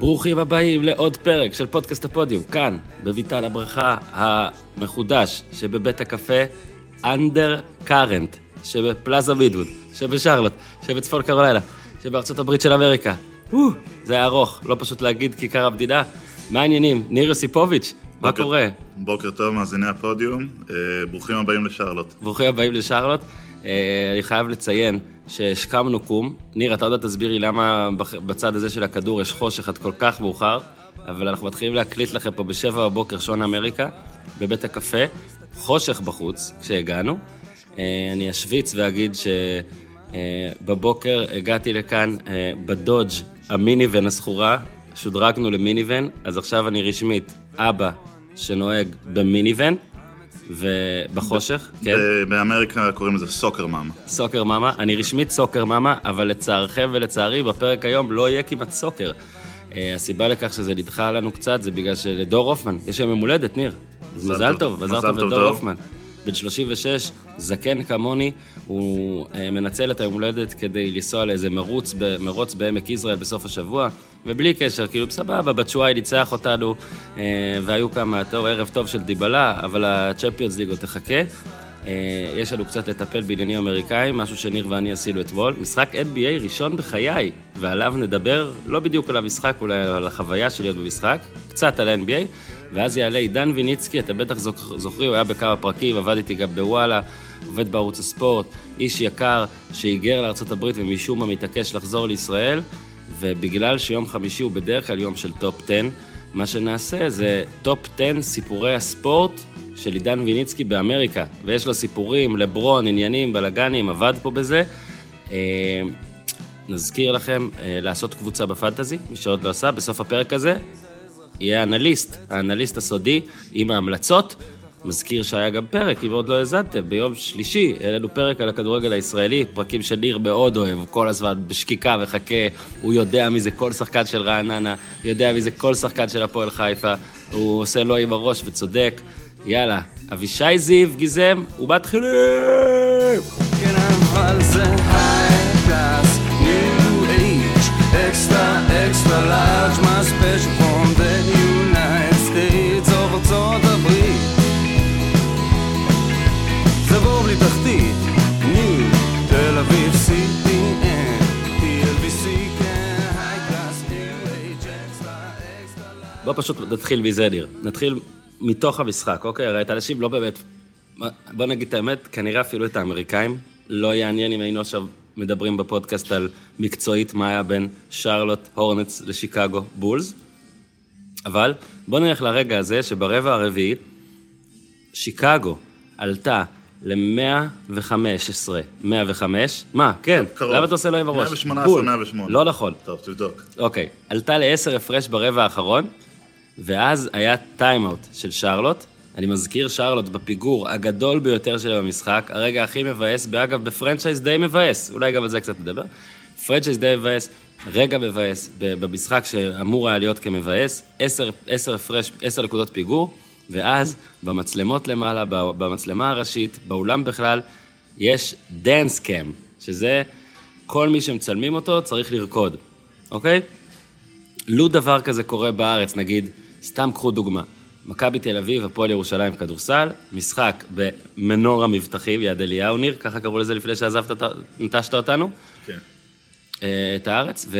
ברוכים הבאים לעוד פרק של פודקאסט הפודיום, כאן, בביתן הברכה המחודש שבבית הקפה אנדר קארנט, שבפלאזה מידווד, שבשרלוט, שבצפון קרוליינה, שבארצות הברית של אמריקה. זה היה ארוך, לא פשוט להגיד כיכר המדינה. מה העניינים? ניר יוסיפוביץ', מה קורה? בוקר טוב, מאזיני הפודיום. אה, ברוכים הבאים לשרלוט. ברוכים הבאים לשרלוט. אה, אני חייב לציין שהשכמנו קום. ניר, אתה עוד מעט תסביר לי למה בצד הזה של הכדור יש חושך עד כל כך מאוחר, אבל אנחנו מתחילים להקליט לכם פה בשבע בבוקר שעון אמריקה, בבית הקפה, חושך בחוץ, כשהגענו. אה, אני אשוויץ ואגיד שבבוקר הגעתי לכאן אה, בדודג' המיניבן הסחורה, שודרגנו למיניבן, אז עכשיו אני רשמית אבא שנוהג במיניבן. ובחושך, כן, באמריקה קוראים לזה סוקר מאמה. סוקר מאמה. אני רשמית סוקר מאמה, אבל לצערכם ולצערי, בפרק היום לא יהיה כמעט סוקר. אה, הסיבה לכך שזה נדחה לנו קצת, זה בגלל שלדור הופמן, יש היום יום הולדת, ניר. מזל טוב. מזל טוב לדור דור. הופמן. בן 36, זקן כמוני, הוא אה, מנצל את היום הולדת כדי לנסוע לאיזה מרוץ, מרוץ בעמק יזרעאל בסוף השבוע, ובלי קשר, כאילו, סבבה, בצ'וואי ניצח אותנו, אה, והיו כמה, טוב, ערב טוב של דיבלה, אבל הצ'מפיונס ליג עוד תחכה. אה, יש לנו קצת לטפל בעניינים אמריקאים, משהו שניר ואני עשינו אתמול. משחק NBA ראשון בחיי, ועליו נדבר, לא בדיוק על המשחק, אולי על החוויה של להיות במשחק, קצת על ה-NBA, ואז יעלה עידן ויניצקי, אתם בטח זוכ- זוכרים, הוא היה בכמה פרקים, עבד איתי גם בוואלה, עובד בערוץ הספורט, איש יקר שהיגר לארה"ב ומשום מה מתעקש לחזור לישראל, ובגלל שיום חמישי הוא בדרך כלל יום של טופ 10, מה שנעשה זה טופ 10 סיפורי הספורט של עידן ויניצקי באמריקה, ויש לו סיפורים, לברון, עניינים, בלאגנים, עבד פה בזה. אה, נזכיר לכם אה, לעשות קבוצה בפנטזי, מי שעוד לא עשה, בסוף הפרק הזה יהיה אנליסט, האנליסט הסודי עם ההמלצות. מזכיר שהיה גם פרק, אם עוד לא האזנתם, ביום שלישי העלינו פרק על הכדורגל הישראלי, פרקים שניר מאוד אוהב, כל הזמן בשקיקה וחכה, הוא יודע מי זה כל שחקן של רעננה, יודע מי זה כל שחקן של הפועל חיפה, הוא עושה לו עם הראש וצודק. יאללה, אבישי זיו גיזם, ומתחילים! כן, אבל זה high class, new age, extra, extra large, my בוא פשוט נתחיל מזה, ניר. נתחיל מתוך המשחק, אוקיי? הרי את האנשים לא באמת... בוא נגיד את האמת, כנראה אפילו את האמריקאים לא יעניין אם היינו עכשיו מדברים בפודקאסט על מקצועית מה היה בין שרלוט הורנץ לשיקגו בולס. אבל בוא נלך לרגע הזה שברבע הרביעי, שיקגו עלתה ל-115, 105, מה, כן, קרוב. למה אתה עושה לו עם הראש? 118, בול. 108. לא נכון. טוב, תבדוק. אוקיי, עלתה לעשר הפרש ברבע האחרון, ואז היה טיימאוט של שרלוט. אני מזכיר, שרלוט בפיגור הגדול ביותר שלה במשחק, הרגע הכי מבאס, ואגב, בפרנצ'ייז די מבאס, אולי גם על זה קצת נדבר. פרנצ'ייז די מבאס, רגע מבאס, במשחק שאמור היה להיות כמבאס, עשר, עשר הפרש, עשר נקודות פיגור, ואז במצלמות למעלה, במצלמה הראשית, באולם בכלל, יש dance cam, שזה כל מי שמצלמים אותו צריך לרקוד, אוקיי? לו דבר כזה קורה בארץ, נגיד, סתם קחו דוגמה, מכבי תל אביב, הפועל ירושלים כדורסל, משחק במנור המבטחים, יד אליהו ניר, ככה קראו לזה לפני שעזבת, נטשת אותנו, כן. אה, את הארץ, ו...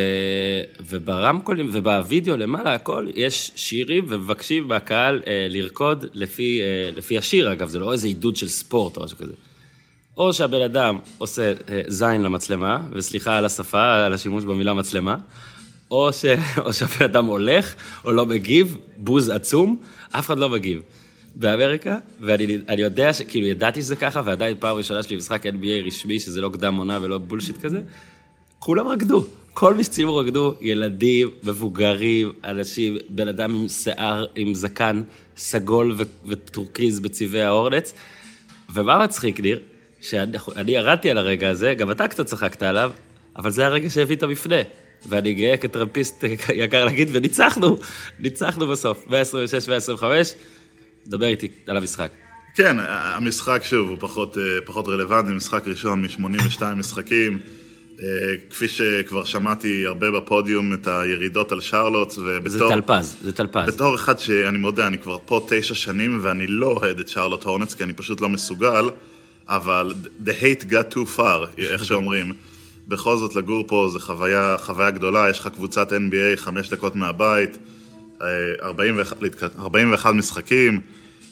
וברמקולים ובווידאו למעלה, הכל, יש שירים ומבקשים מהקהל אה, לרקוד לפי, אה, לפי השיר, אגב, זה לא איזה עידוד של ספורט או משהו כזה. או שהבן אדם עושה אה, זין למצלמה, וסליחה על השפה, על השימוש במילה מצלמה, או, ש... או שהבן אדם הולך, או לא מגיב, בוז עצום, אף אחד לא מגיב. באמריקה, ואני אני יודע שכאילו ידעתי שזה ככה, ועדיין פעם ראשונה שלי במשחק NBA רשמי, שזה לא קדם עונה ולא בולשיט כזה, כולם רקדו. כל מי שצילמו רקדו, ילדים, מבוגרים, אנשים, בן אדם עם שיער, עם זקן סגול ו- וטורקיז בצבעי האורנץ. ומה מצחיק, ניר? שאני אני ירדתי על הרגע הזה, גם אתה קצת צחקת עליו, אבל זה הרגע שהביא את המפנה. ואני גאה כטרמפיסט יקר להגיד, וניצחנו, ניצחנו בסוף, 126-125, דבר איתי על המשחק. כן, המשחק שוב הוא פחות, אה, פחות רלוונטי, משחק ראשון מ-82 משחקים. אה, כפי שכבר שמעתי הרבה בפודיום את הירידות על שרלוט, זה ובתור טלפז, זה טלפז. בתור אחד שאני מודה, אני כבר פה תשע שנים ואני לא אוהד את שרלוט הורנץ, כי אני פשוט לא מסוגל, אבל the hate got too far, איך שאומרים. בכל זאת, לגור פה זה חוויה, חוויה גדולה, יש לך קבוצת NBA חמש דקות מהבית, אה, 41, להתק- 41 משחקים,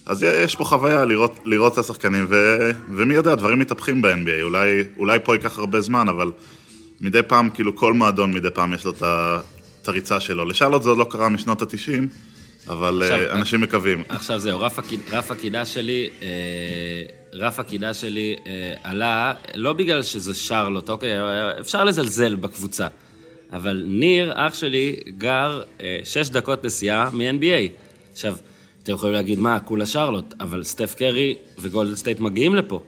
אז יש פה חוויה לראות, לראות את השחקנים, ו, ומי יודע, דברים מתהפכים ב-NBA, אולי, אולי פה ייקח הרבה זמן, אבל מדי פעם, כאילו כל מועדון מדי פעם יש לו את הריצה שלו. לשרלוט זה עוד לא קרה משנות ה-90, אבל עכשיו, אה, אנשים מקווים. עכשיו זהו, רף, רף הקנאה שלי, אה, רף הקנאה שלי אה, עלה, לא בגלל שזה שרלוט, אוקיי, אפשר לזלזל בקבוצה. אבל ניר, אח שלי, גר שש דקות נסיעה מ-NBA. עכשיו, אתם יכולים להגיד, מה, כולה שרלוט, אבל סטף קרי וגולדן סטייט מגיעים לפה.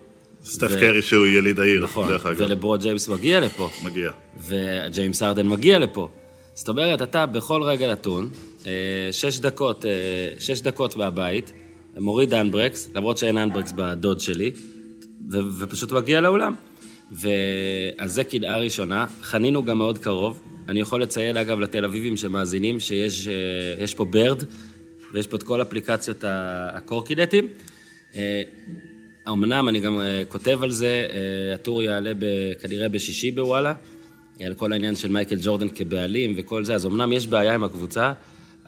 סטף ו- קרי שהוא יליד העיר, נכון, דרך אגב, ולברון ג'יימס מגיע לפה. מגיע. וג'יימס הארדן מגיע לפה. זאת אומרת, אתה בכל רגע נתון, שש דקות, אה, שש דקות מהבית, מוריד אנברקס, למרות שאין אנברקס בדוד שלי, ו- ופשוט מגיע לאולם. ואז זה קדעה ראשונה. חנינו גם מאוד קרוב. אני יכול לציין, אגב, לתל אביבים שמאזינים, שיש אה, פה ברד, ויש פה את כל אפליקציות הקורקינטים. אה, אמנם אני גם אה, כותב על זה, אה, הטור יעלה ב- כנראה בשישי בוואלה, אה, על כל העניין של מייקל ג'ורדן כבעלים וכל זה, אז אמנם יש בעיה עם הקבוצה,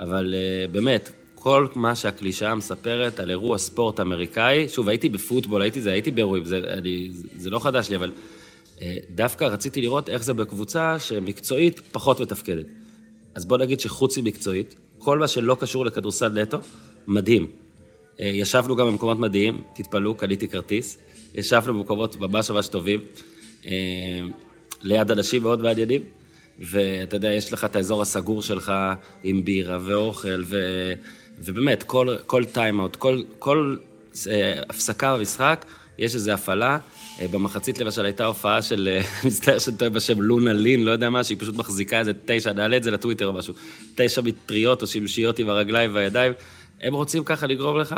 אבל אה, באמת, כל מה שהקלישאה מספרת על אירוע ספורט אמריקאי, שוב, הייתי בפוטבול, הייתי זה, הייתי באירועים, זה, אני, זה לא חדש לי, אבל אה, דווקא רציתי לראות איך זה בקבוצה שמקצועית פחות מתפקדת. אז בוא נגיד שחוץ ממקצועית, כל מה שלא קשור לכדורסל נטו, מדהים. אה, ישבנו גם במקומות מדהים, תתפלאו, קניתי כרטיס. ישבנו במקומות ממש ממש טובים, ליד אנשים מאוד מעניינים, ואתה יודע, יש לך את האזור הסגור שלך עם בירה ואוכל, ו... ובאמת, כל, כל טיימאוט, כל, כל אה, הפסקה במשחק, יש איזו הפעלה. אה, במחצית למשל הייתה הופעה של, אה, מצטער שאני טועה בשם, לונה לין, לא יודע מה, שהיא פשוט מחזיקה איזה תשע, נעלה את זה לטוויטר או משהו, תשע מטריות או שמשיות עם הרגליים והידיים. הם רוצים ככה לגרום לך,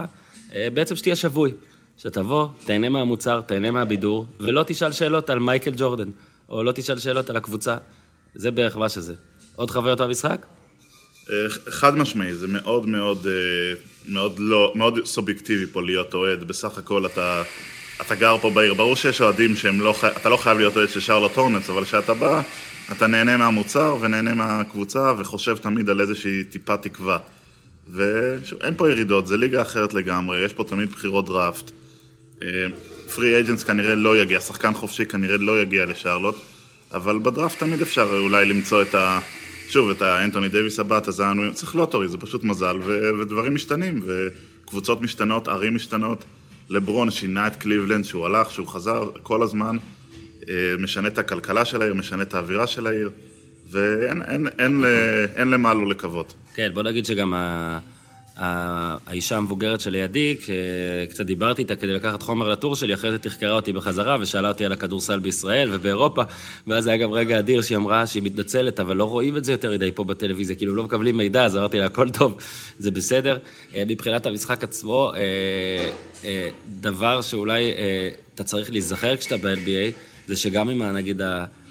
אה, בעצם שתהיה שבוי. שתבוא, תהנה מהמוצר, תהנה מהבידור, ולא תשאל שאלות על מייקל ג'ורדן, או לא תשאל שאלות על הקבוצה. זה בערך מה שזה. עוד חוויות במשחק? אה, חד משמעי, זה מאוד מאוד, אה, מאוד לא, מאוד סובייקטיבי פה להיות אוהד. בסך הכל אתה, אתה גר פה בעיר. ברור שיש אוהדים שהם לא, אתה לא חייב להיות אוהד של שרלוט הורנץ, אבל כשאתה בא, אתה נהנה מהמוצר ונהנה מהקבוצה וחושב תמיד על איזושהי טיפה תקווה. ואין פה ירידות, זה ליגה אחרת לגמרי, יש פה תמיד בחירות דראפט. free agents כנראה לא יגיע, שחקן חופשי כנראה לא יגיע לשרלוט, אבל בדראפט תמיד אפשר אולי למצוא את ה... שוב, את האנטוני דייוויס הבא, את הזאיון, צריך lottery, זה פשוט מזל, ו- ודברים משתנים, וקבוצות משתנות, ערים משתנות. לברון שינה את קליבלנד, שהוא הלך, שהוא חזר, כל הזמן אה, משנה את הכלכלה של העיר, משנה את האווירה של העיר, ואין אין, אין, אין, אין למה לו לקוות. כן, בוא נגיד שגם ה... האישה המבוגרת שלידי, קצת דיברתי איתה כדי לקחת חומר לטור שלי, אחרי זה תחקרה אותי בחזרה ושאלה אותי על הכדורסל בישראל ובאירופה, ואז היה גם רגע אדיר שהיא אמרה שהיא מתנצלת, אבל לא רואים את זה יותר מדי פה בטלוויזיה, כאילו לא מקבלים מידע, אז אמרתי לה, הכל טוב, זה בסדר. אה, מבחינת המשחק עצמו, אה, אה, דבר שאולי אתה צריך להיזכר כשאתה ב-NBA, זה שגם אם נגיד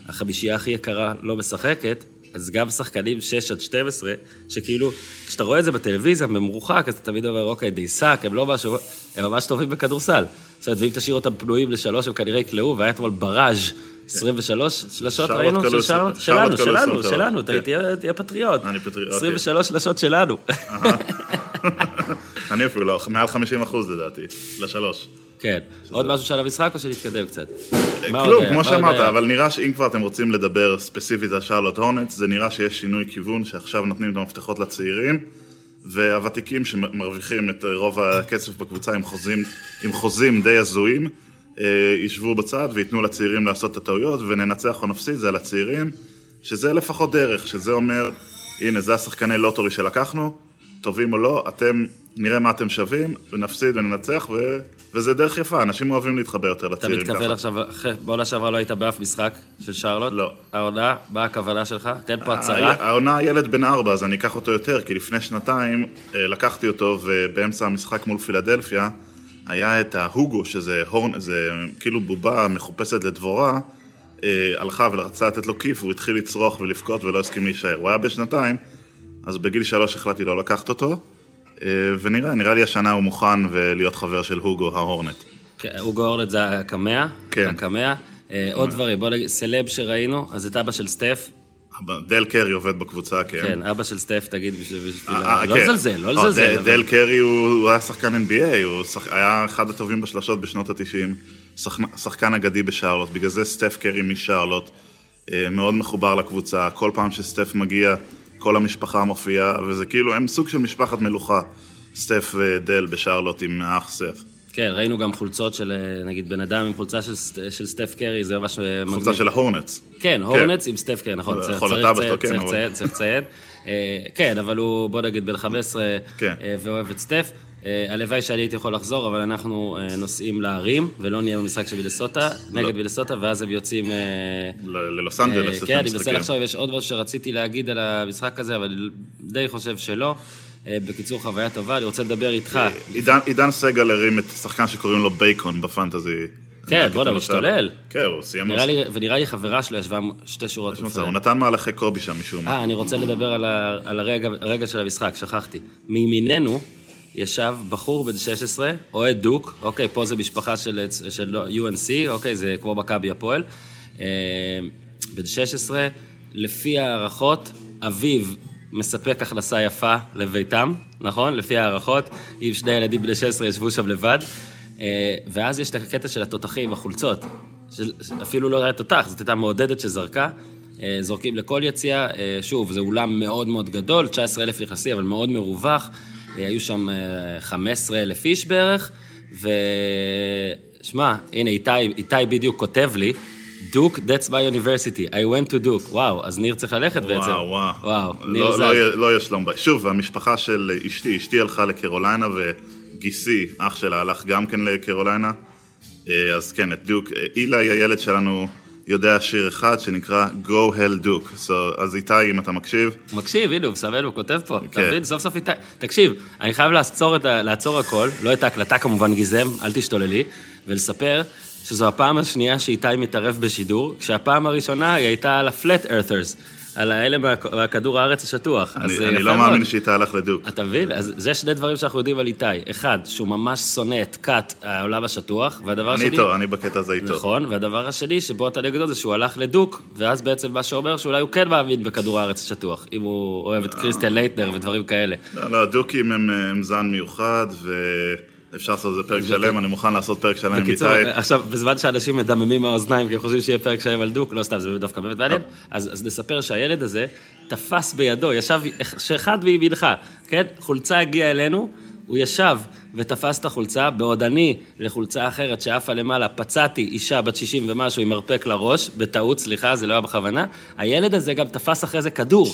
החמישייה הכי יקרה לא משחקת, אז גם שחקנים 6 עד 12, שכאילו, כשאתה רואה את זה בטלוויזיה במרוחק, אז אתה תמיד אומר, אוקיי, דייסק, הם לא משהו, הם ממש טובים בכדורסל. זאת אומרת, ואם תשאיר אותם פנויים לשלוש, הם כנראה יקלעו, והיה אתמול בראז' 23 שלשות שרלוט ראינו? של שלנו, שלנו, עשרים שלנו, כן. תהיה- תהיה פטריוט. אני פטריוט, 23 שלשות שלנו. אני אפילו לא, מעל 50 אחוז לדעתי, לשלוש. כן. עוד משהו שעל המשחק או שנתקדם קצת? עוד כלום? כמו שאמרת? אבל נראה שאם כבר אתם רוצים לדבר ספציפית על שרלוט הורנטס, זה נראה שיש שינוי כיוון, שעכשיו נותנים את המפתחות לצעירים, והוותיקים שמרוויחים את רוב הכסף בקבוצה עם חוזים, עם חוזים די הזויים, אה, ישבו בצד וייתנו לצעירים לעשות את הטעויות, וננצח או נפסיד, זה על הצעירים, שזה לפחות דרך, שזה אומר, הנה, זה השחקני לוטורי שלקחנו, טובים או לא, אתם, נראה מה אתם שווים, ונפסיד וננצח, ו... וזה דרך יפה, אנשים אוהבים להתחבר יותר אתה לצעירים מתכוון עכשיו, אחרי- בעונה שעברה לא היית באף משחק של שרלוט? לא. העונה, מה הכוונה שלך? תן פה הצהרה. העונה ילד בן ארבע, אז אני אקח אותו יותר, כי לפני שנתיים אה, לקחתי אותו, ובאמצע המשחק מול פילדלפיה, היה את ההוגו, שזה הורן, זה כאילו בובה מחופשת לדבורה, אה, הלכה ורצה לתת לו כיף, הוא התחיל לצרוח ולבכות ולא הסכים להישאר. הוא היה בשנתיים, אז בגיל שלוש החלטתי לא לקחת אותו, ונראה, נראה לי השנה הוא מוכן ולהיות חבר של הוגו ההורנט. כן, אוגו אורלד זה הקמע, כן. הקמע. אה, עוד דברים, בוא נגיד, סלב שראינו, אז את אבא של סטף, דל קרי עובד בקבוצה, כן. כן, אבא של סטף, תגיד בשביל... אה, לא כן. לזלזל, לא אה, לזלזל. דל- קרי הוא היה שחקן NBA, הוא היה אחד הטובים בשלשות בשנות ה-90, שחקן אגדי בשרלוט, בגלל זה סטף קרי משרלוט אה, מאוד מחובר לקבוצה, כל פעם שסטף מגיע, כל המשפחה מופיעה, וזה כאילו, הם סוג של משפחת מלוכה, סטף ודל בשרלוט עם האח סף. כן, ראינו גם חולצות של, אה, נגיד, בן אדם עם חולצה של, של סטף קרי, זה ממש אה, מגניב. קבוצה של ההורנטס. כן, הורנץ עם סטף קרי, נכון. יכול צריך- לציין- כן, צריך לציין, צריך לציין. אה, כן, אבל הוא, בוא נגיד, בן 15 כן. אה, ואוהב את סטף. אה, הלוואי שאני הייתי יכול לחזור, אבל אנחנו אה, נוסעים להרים, ולא נהיה במשחק של וילסוטה, נגד וילסוטה, ואז הם יוצאים... אה, ללוס אנג'לס, את כן, אני מנסה. לחשוב יש עוד משהו שרציתי להגיד על המשחק הזה, אבל די חושב שלא. בקיצור, חוויה טובה, אני רוצה לדבר איתך. עידן- סגל הרים את שחקן שקוראים לו בייקון בפנטזי. כן, בואנה. משתולל. כן, הוא סיים... ונראה לי חברה שלו ישבה שתי שורות. לפני. הוא נתן מהלכי קובי שם משום מה. אה, אני רוצה לדבר על, הרגע של המשחק, שכחתי. מימיננו ישב בחור בן 16, אוהד דוק, אוקיי, פה זה משפחה של, של UNC, אוקיי, זה כמו מכבי הפועל. אה, בן 16, לפי הערכות, אביו מספק הכנסה יפה לביתם, נכון? לפי הערכות, עם שני ילדים בני 16 ישבו שם לבד. אה, ואז יש את הקטע של התותחים, החולצות. של, אפילו לא היה תותח, זאת הייתה מעודדת שזרקה. אה, זורקים לכל יציאה, אה, שוב, זה אולם מאוד מאוד גדול, 19 אלף נכנסים, אבל מאוד מרווח. אה, היו שם 15 אלף איש בערך, ושמע, הנה, איתי, איתי בדיוק כותב לי, דוק, that's my university, I went to דוק. וואו, אז ניר צריך ללכת בעצם. וואו, וואו. וואו, ניר לא, זז. לא, לא יהיה שלום בית. שוב, המשפחה של אשתי, אשתי הלכה לקרוליינה וגיסי, אח שלה, הלך גם כן לקרוליינה. אה, אז כן, את דוק. אה, אילי, הילד שלנו, יודע שיר אחד שנקרא Go Hell Duke. So, אז איתי, אם אתה מקשיב, מקשיב, הנה, הוא מסמן, הוא כותב פה. אתה כן. מבין? סוף סוף איתי... תקשיב, אני חייב לעצור, את ה... לעצור הכל, לא את ההקלטה כמובן גיזם, אל תשתוללי, ולספר שזו הפעם השנייה שאיתי מתערב בשידור, כשהפעם הראשונה היא הייתה על ה-flat earthers, על האלה מה- מהכדור הארץ השטוח. אני, אה, אני לא. מאמין שאיתי הלך לדיוק. אתה מבין? אז זה שני דברים שאנחנו יודעים על איתי. אחד, שהוא ממש שונא את כת העולם השטוח, והדבר אני השני... איתו, אני בקטע הזה איתו. נכון, והדבר השני שבו אתה נגדו זה שהוא הלך לדיוק, ואז בעצם מה שאומר שאולי הוא כן מאמין בכדור הארץ השטוח, אם הוא אוהב את קריסטיאן לייטנר ודברים כאלה. לא, לא, דוקים הם, אה, הם זן מיוחד, ואפשר לעשות על זה פרק שלם, אני מוכן לעשות פרק שלם עם איתי. עכשיו, בזמן שאנשים מדממים מהאוזניים כי הם חושבים שיהיה פרק שלם על דוק, לא סתם, זה דווקא באמת מעניין, אז, אז נספר שהילד הזה תפס בידו, ישב, שאחד מימינך, כן? חולצה הגיעה אלינו, הוא ישב ותפס את החולצה, בעוד אני, לחולצה אחרת שעפה למעלה, פצעתי אישה בת 60 ומשהו עם מרפק לראש, בטעות, סליחה, זה לא היה בכוונה, הילד הזה גם תפס אחרי זה כדור.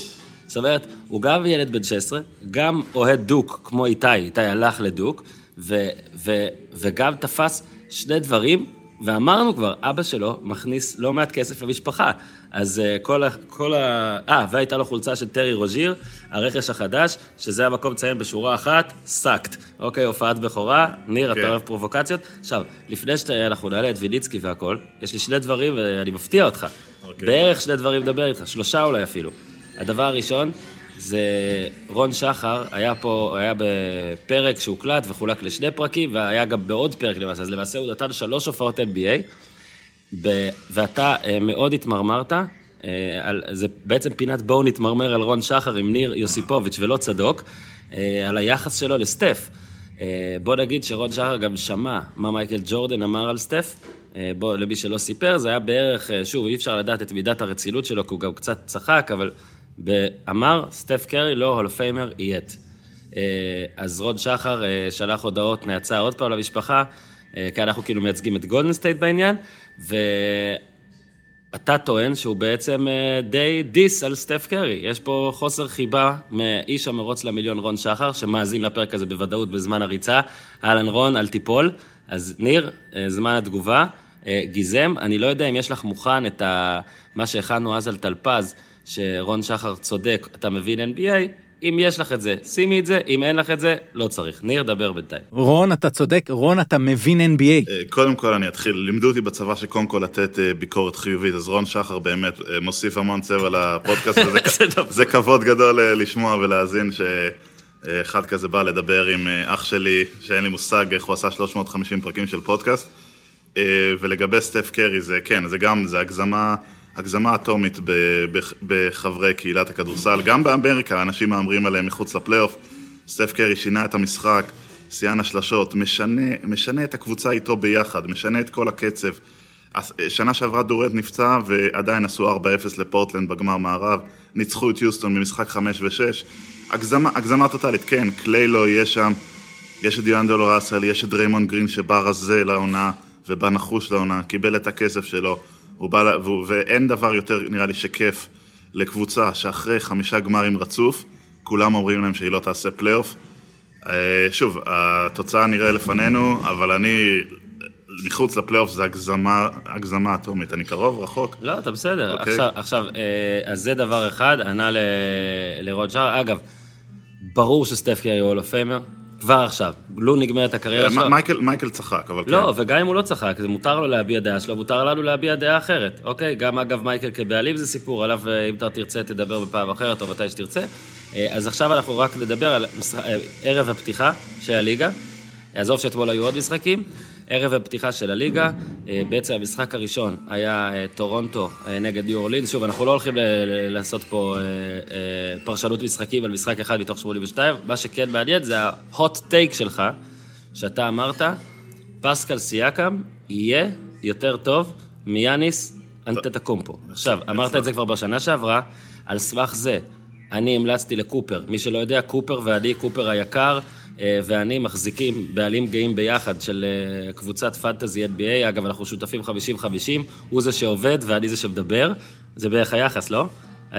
זאת אומרת, הוא גם ילד בן 16, גם אוהד דיוק, כמו איתי, איתי הלך לדיוק, ו, ו, וגם תפס שני דברים, ואמרנו כבר, אבא שלו מכניס לא מעט כסף למשפחה. אז אה, כל ה... כל ה... אה, והייתה לו חולצה של טרי רוז'יר, הרכש החדש, שזה המקום לציין בשורה אחת, sucked. אוקיי, הופעת בכורה, ניר, כן. אתה אוהב פרובוקציות? עכשיו, לפני שאנחנו נעלה את ויניצקי והכל, יש לי שני דברים ואני מפתיע אותך. אוקיי. בערך שני דברים לדבר איתך, שלושה אולי אפילו. הדבר הראשון, זה רון שחר, היה פה, היה בפרק שהוקלט וחולק לשני פרקים, והיה גם בעוד פרק למעשה, אז למעשה הוא נתן שלוש הופעות NBA, ב- ואתה אה, מאוד התמרמרת, אה, על, זה בעצם פינת בואו נתמרמר על רון שחר עם ניר יוסיפוביץ' ולא צדוק, אה, על היחס שלו לסטף. בוא נגיד שרון שחר גם שמע מה מייקל ג'ורדן אמר על סטף. בוא, למי שלא סיפר, זה היה בערך, שוב, אי אפשר לדעת את מידת הרצינות שלו, כי הוא גם קצת צחק, אבל אמר, סטף קרי לא hall of famer yet. אה, אז רון שחר אה, שלח הודעות נאצה עוד פעם למשפחה, אה, כי אנחנו כאילו מייצגים את גולדן סטייט בעניין, ואתה טוען שהוא בעצם די diss על סטף קרי. יש פה חוסר חיבה מאיש המרוץ למיליון רון שחר, שמאזין לפרק הזה בוודאות בזמן הריצה. אהלן רון, אל תיפול. אז ניר, זמן התגובה. גיזם, אני לא יודע אם יש לך מוכן את ה... מה שהכנו אז על טלפז, שרון שחר צודק, אתה מבין NBA, אם יש לך את זה, שימי את זה, אם אין לך את זה, לא צריך. ניר, דבר בינתיים. רון, אתה צודק, רון, אתה מבין NBA. אה, קודם כל אני אתחיל, לימדו אותי בצבא שקודם כל לתת אה, ביקורת חיובית, אז רון שחר באמת אה, מוסיף המון צבע לפודקאסט הזה, זה כבוד גדול לשמוע ולהאזין שאחד כזה בא לדבר עם אח שלי, שאין לי מושג איך הוא עשה 350 פרקים של פודקאסט. ולגבי סטף קרי, זה כן, זה גם, זה הגזמה, הגזמה אטומית בחברי קהילת הכדורסל, גם באמריקה, אנשים מהמרים עליהם מחוץ לפלייאוף. סטף קרי שינה את המשחק, שיאן השלשות, משנה, משנה את הקבוצה איתו ביחד, משנה את כל הקצב. אה, שנה שעברה דורנט נפצע ועדיין עשו 4-0 לפורטלנד בגמר מערב, ניצחו את יוסטון במשחק 5 ו-6. הגזמה, הגזמה טוטאלית, כן, קליי לא יהיה שם, יש את דיאנג'לו ראסל, יש את דריימון גרין שבא רזה לעונה ובא נחוש לעונה, קיבל את הכסף שלו, הוא בא, והוא, ואין דבר יותר, נראה לי, שכיף לקבוצה שאחרי חמישה גמרים רצוף, כולם אומרים להם שהיא לא תעשה פלייאוף. אה, שוב, התוצאה נראה לפנינו, אבל אני, מחוץ לפלייאוף זה הגזמה, הגזמה אטומית. אני קרוב, רחוק. לא, אתה בסדר. אוקיי. עכשיו, עכשיו, אה, אז זה דבר אחד, ענה לרון שחר. אגב, ברור שסטף קרי הוא hall of famer, כבר עכשיו. לו נגמרת הקריירה שלו. מ- מייקל, מייקל צחק, אבל כן. לא, וגם אם הוא לא צחק, זה מותר לו להביע דעה שלו, מותר לנו להביע דעה אחרת, אוקיי? גם אגב מייקל כבעלים זה סיפור, עליו אה, אם אתה תרצה תדבר בפעם אחרת או מתי שתרצה. אה, אז עכשיו אנחנו רק נדבר על אה, ערב הפתיחה של הליגה. עזוב שאתמול היו עוד משחקים. ערב הפתיחה של הליגה, אה, בעצם המשחק הראשון היה אה, טורונטו אה, נגד ניו אורלינס. שוב, אנחנו לא הולכים לעשות פה פרשנות משחקים על משחק אחד מתוך 82, מה שכן מעניין זה ה-hot take שלך, שאתה אמרת, פסקל סייקם יהיה יותר טוב מיאניס אנטטקומפו. עכשיו, אמרת את זה כבר בשנה שעברה, על סמך זה, אני המלצתי לקופר. מי שלא יודע, קופר ואני, קופר היקר, ואני מחזיקים בעלים גאים ביחד של אה, קבוצת פנטזי NBA. אגב, אנחנו שותפים 50-50, הוא זה שעובד ואני זה שמדבר. זה בערך היחס, לא?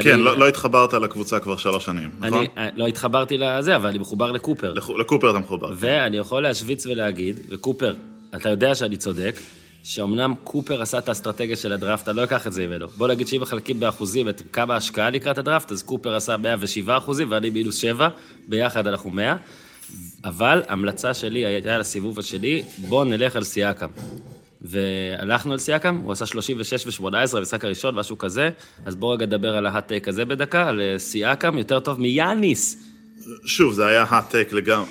כן, אני- לא, לא התחברת לקבוצה כבר שלוש שנים, נכון? אני אה, לא התחברתי לזה, אבל אני מחובר לקופר. לכ- לקופר אתה מחובר. ואני יכול להשוויץ ולהגיד, וקופר, אתה יודע שאני צודק, שאומנם קופר עשה את האסטרטגיה של הדראפט, אני לא אקח את זה ממנו. בוא נגיד שאם מחלקים באחוזים את כמה השקעה לקראת הדראפט, אז קופר עשה 107 אחוזים ואני מינוס 7, ביחד אנחנו 100. אבל המלצה שלי הייתה לסיבוב השני, בוא נלך על סיאקם. והלכנו על סיאקם, הוא עשה 36 ו-18 במשחק הראשון, משהו כזה, אז בואו רגע נדבר על ה hot take הזה בדקה, על אה, סיאקם יותר טוב מיאניס. שוב, זה היה hot take לגמרי,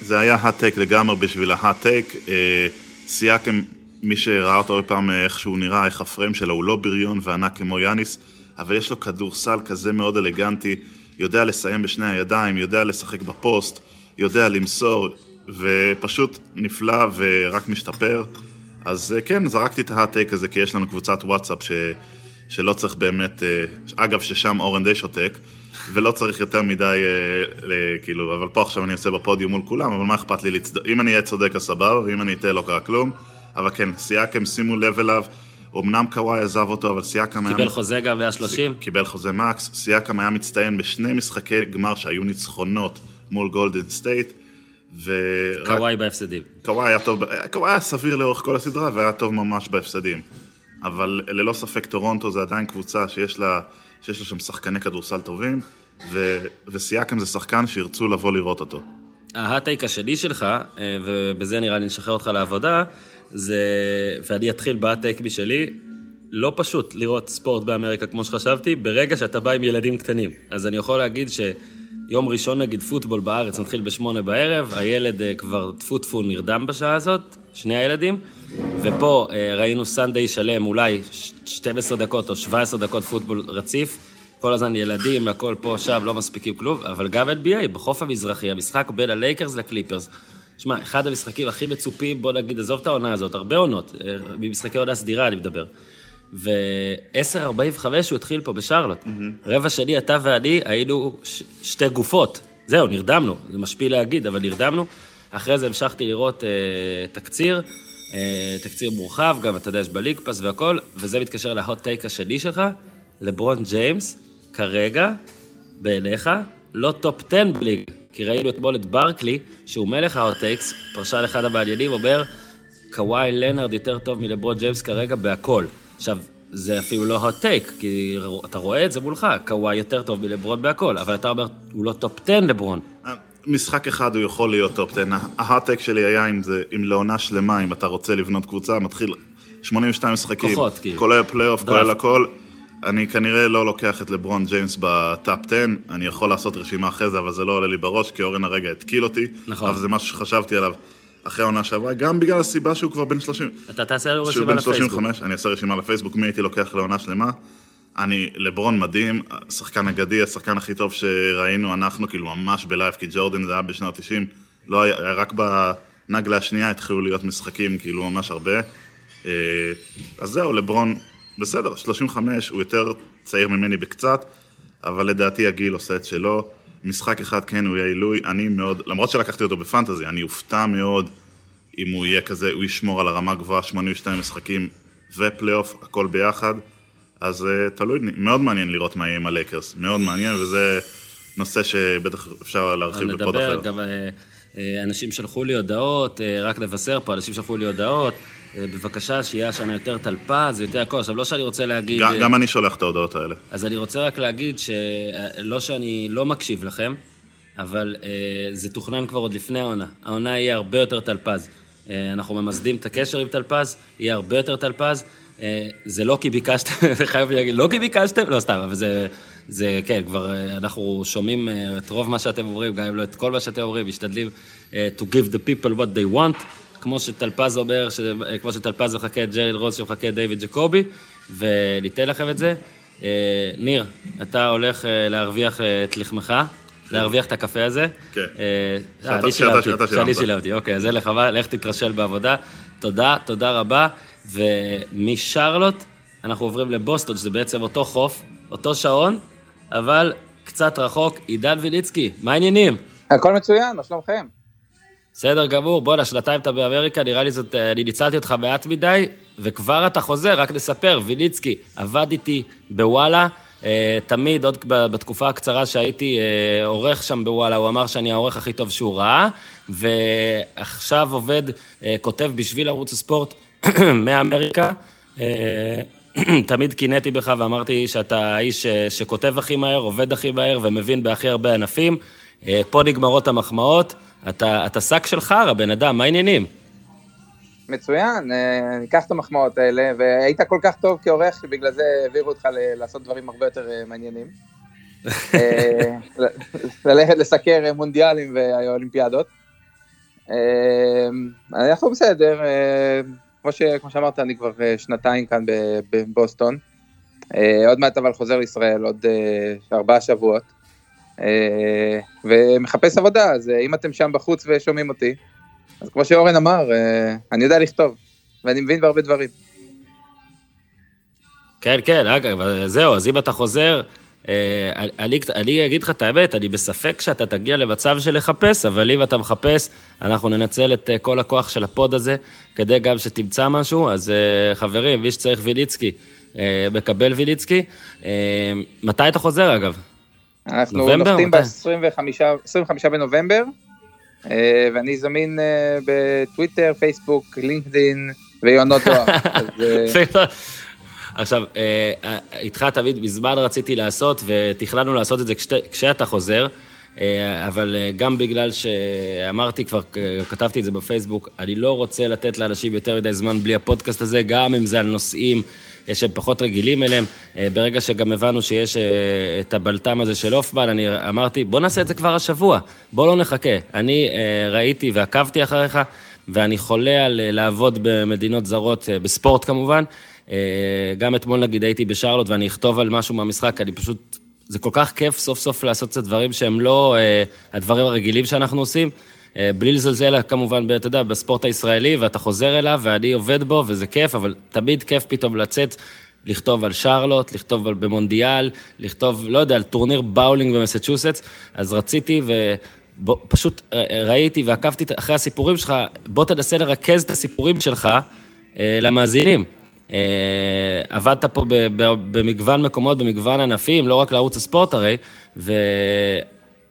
זה היה hot take לגמרי בשביל ה hot take. אה, סיאקם, מי שראה אותו הרבה פעם, אה, איך שהוא נראה, איך ה frame שלו, הוא לא בריון וענק כמו יאניס, אבל יש לו כדורסל כזה מאוד אלגנטי, יודע לסיים בשני הידיים, יודע לשחק בפוסט, יודע למסור, ופשוט נפלא ורק משתפר. אז אה, כן, זרקתי את ההטק הזה, כי יש לנו קבוצת וואטסאפ ש... שלא צריך באמת, אה, אגב, ששם אורן די שותק, ולא צריך יותר מדי, אה, כאילו, אבל פה עכשיו אני עושה בפודיום מול כולם, אבל מה אכפת לי לצד... אם אני אהיה צודק אז סבבה, ואם אני אטעה לא קרה כלום. אבל כן, סייקם, שימו לב אליו, אמנם קוואי עזב אותו, אבל סייקם היה... קיבל חוזה גם 130. קיבל חוזה מקס, סייקם היה מצטיין בשני משחקי גמר שהיו ניצחונות מול גולדן סטייט, ו... קוואי בהפסדים. קוואי היה טוב, קוואי היה סביר לאורך כל הסדרה והיה טוב ממש בהפסדים. אבל ללא ספק טורונטו זה עדיין קבוצה שיש לה, שיש לה שם שחקני כדורסל טובים, ו, וסיאקם זה שחקן שירצו לבוא לראות אותו. ה hot take השני שלך, אה, ובזה נראה לי נשחרר אותך לעבודה, זה, ואני אתחיל ב hot take משלי, לא פשוט לראות ספורט באמריקה כמו שחשבתי, ברגע שאתה בא עם ילדים קטנים. אז אני יכול להגיד שיום ראשון נגיד פוטבול בארץ מתחיל בשמונה בערב, הילד אה, כבר טפו טפו נרדם בשעה הזאת, שני הילדים, ופה אה, ראינו סנדיי שלם, אולי ש- 12 דקות או 17 דקות פוטבול רציף, כל הזמן ילדים, הכל פה, שם, לא מספיקים כלום, אבל גם NBA, בחוף המזרחי, המשחק בין הלייקרס לקליפרס. שמע, אחד המשחקים הכי מצופים, בוא נגיד, עזוב את העונה הזאת, הרבה עונות, אה, ממשחקי עונה סדירה אני מדבר. ו-10.45 הוא התחיל פה בשרלוט. רבע שני, אתה ואני היינו ש- שתי גופות. זהו, נרדמנו, זה משפיל להגיד, אבל נרדמנו. אחרי זה המשכתי לראות אה, תקציר, אה, תקציר מורחב, גם אתה יודע, יש ב League Pass והכל, וזה מתקשר ל hot take השני שלך, לברון ג'יימס, כרגע, בעיניך, לא top 10 ב league. כי ראינו אתמול את ברקלי, שהוא מלך ה hot takes, פרשן אחד המעניינים, אומר, קוואי לנארד יותר טוב מלברון ג'יימס כרגע בהכל. עכשיו, זה אפילו לא hot take, כי אתה רואה את זה מולך, קוואי יותר טוב מלברון בהכל, אבל אתה אומר, הוא לא top 10 לברון. משחק אחד הוא יכול להיות top 10. ה hot take שלי היה אם זה, אם לעונה שלמה, אם אתה רוצה לבנות קבוצה, מתחיל 82 משחקים, כוחות, כאילו. כולל פלייאוף. כולל הכל. אני כנראה לא לוקח את לברון ג'יימס ב top 10, אני יכול לעשות רשימה אחרי זה, אבל זה לא עולה לי בראש, כי אורן הרגע התקיל אותי. נכון. אבל זה משהו שחשבתי עליו אחרי העונה שעברה, גם בגלל הסיבה שהוא כבר בן 30. אתה תעשה שהוא רשימה בן לפייסבוק. 35, אני אעשה רשימה לפייסבוק, מי הייתי לוקח לעונה שלמה. אני, לברון מדהים, השחקן אגדי, השחקן הכי טוב שראינו אנחנו, כאילו ממש בלייב, כי ג'ורדן זה היה בשנות 90, לא היה, היה רק בנגלה השנייה התחילו להיות משחקים, כאילו ממש הרבה. אה, אז זהו, לברון, בסדר, 35, הוא יותר צעיר ממני בקצת, אבל לדעתי הגיל עושה את שלו. משחק אחד כן, הוא יהיה עילוי, אני מאוד, למרות שלקחתי אותו בפנטזי, אני אופתע מאוד אם הוא יהיה כזה, הוא ישמור על הרמה גבוהה, 82 משחקים ופלייאוף, הכל ביחד. אז אה, תלוי, מאוד מעניין לראות מה יהיה עם הלייקרס, מאוד מעניין, וזה נושא שבטח אפשר להרחיב בפוד נפרד, אחר. גם אה, אה, אנשים שלחו לי הודעות, רק לבשר פה, אנשים שלחו לי הודעות, בבקשה שיהיה השנה יותר טל פז, יותר הכל. עכשיו, לא שאני רוצה להגיד... גם, אה, גם אני שולח את ההודעות האלה. אז אני רוצה רק להגיד שלא שאני לא מקשיב לכם, אבל אה, זה תוכנן כבר עוד לפני העונה. העונה יהיה הרבה יותר טלפז. אה, אנחנו ממסדים את הקשר עם טלפז, יהיה הרבה יותר טלפז. אה, זה לא כי ביקשתם, חייב להגיד, לא כי ביקשתם, לא סתם, אבל זה, זה כן, כבר אה, אנחנו שומעים אה, את רוב מה שאתם אומרים, גם אם לא את כל מה שאתם אומרים, משתדלים אה, to give the people what they want, כמו שטלפז אומר, ש- כמו שטלפז מחכה את ג'רל רוס שמחכה את דיוויד ג'קובי, וניתן לכם את זה. אה, ניר, אתה הולך אה, להרוויח אה, את לחמך, להרוויח את הקפה הזה. כן. שאתה- אני שילמתי, שאני שילמת. שילמתי, אוקיי, אז זה לך, לך תתרשל בעבודה. תודה, תודה רבה. ומשרלוט אנחנו עוברים לבוסטון, שזה בעצם אותו חוף, אותו שעון, אבל קצת רחוק. עידן ויליצקי, מה העניינים? הכל מצוין, מה שלומכם? בסדר גמור, בואנה, שנתיים אתה באמריקה, נראה לי זאת, אה, אני ניצלתי אותך מעט מדי, וכבר אתה חוזר, רק נספר, ויליצקי, עבד איתי בוואלה, אה, תמיד, עוד בתקופה הקצרה שהייתי אה, עורך שם בוואלה, הוא אמר שאני העורך הכי טוב שהוא ראה, ועכשיו עובד, כותב בשביל ערוץ הספורט מאמריקה. תמיד קינאתי בך ואמרתי שאתה האיש שכותב הכי מהר, עובד הכי מהר ומבין בהכי הרבה ענפים. פה נגמרות המחמאות. אתה, אתה שק של חרא, בן אדם, מה העניינים? מצוין, אה, ניקח את המחמאות האלה, והיית כל כך טוב כעורך, שבגלל זה העבירו אותך לעשות דברים הרבה יותר אה, מעניינים. אה, ללכת לסקר מונדיאלים ואולימפיאדות. אנחנו בסדר, כמו, ש, כמו שאמרת, אני כבר שנתיים כאן בבוסטון. עוד מעט אבל חוזר לישראל, עוד ארבעה שבועות. אה, ומחפש עבודה, אז אה, אם אתם שם בחוץ ושומעים אותי, אז כמו שאורן אמר, אה, אני יודע לכתוב, ואני מבין בהרבה דברים. כן, כן, אגב, זהו, אז אם אתה חוזר, אני, אני אגיד לך את האמת, אני בספק שאתה תגיע למצב של לחפש, אבל אם אתה מחפש, אנחנו ננצל את כל הכוח של הפוד הזה, כדי גם שתמצא משהו. אז חברים, מי שצריך ויליצקי, מקבל ויליצקי. מתי אתה חוזר, אגב? אנחנו? נוחתים מתי? ב-25 בנובמבר, אה, ואני זמין אה, בטוויטר, פייסבוק, לינקדין ויונות דואר. אה, עכשיו, איתך תמיד מזמן רציתי לעשות, ותכננו לעשות את זה כשאתה חוזר, אבל גם בגלל שאמרתי כבר, כתבתי את זה בפייסבוק, אני לא רוצה לתת לאנשים יותר מדי זמן בלי הפודקאסט הזה, גם אם זה על נושאים שהם פחות רגילים אליהם. אה, ברגע שגם הבנו שיש אה, את הבלטם הזה של הופמן, אני אמרתי, בוא נעשה את זה כבר השבוע, בוא לא נחכה. אני אה, ראיתי ועקבתי אחריך, ואני חולה על אה, לעבוד במדינות זרות, אה, בספורט כמובן. אה, גם אתמול נגיד הייתי בשרלוט ואני אכתוב על משהו מהמשחק, אני פשוט, זה כל כך כיף סוף סוף לעשות קצת דברים שהם לא אה, הדברים הרגילים שאנחנו עושים. אה, בלי לזלזל כמובן, אתה יודע, בספורט הישראלי, ואתה חוזר אליו ואני עובד בו וזה כיף, אבל תמיד כיף פתאום לצאת, לכתוב על שרלוט, לכתוב על במונדיאל, לכתוב, לא יודע, על טורניר באולינג במסצ'וסטס, אז רציתי ו... בוא, פשוט אה, אה, ראיתי ועקבתי אחרי הסיפורים שלך, בוא תנסה לרכז את הסיפורים שלך אה, למאזינים. אה, עבדת פה במגוון מקומות, במגוון ענפים, לא רק לערוץ הספורט הרי,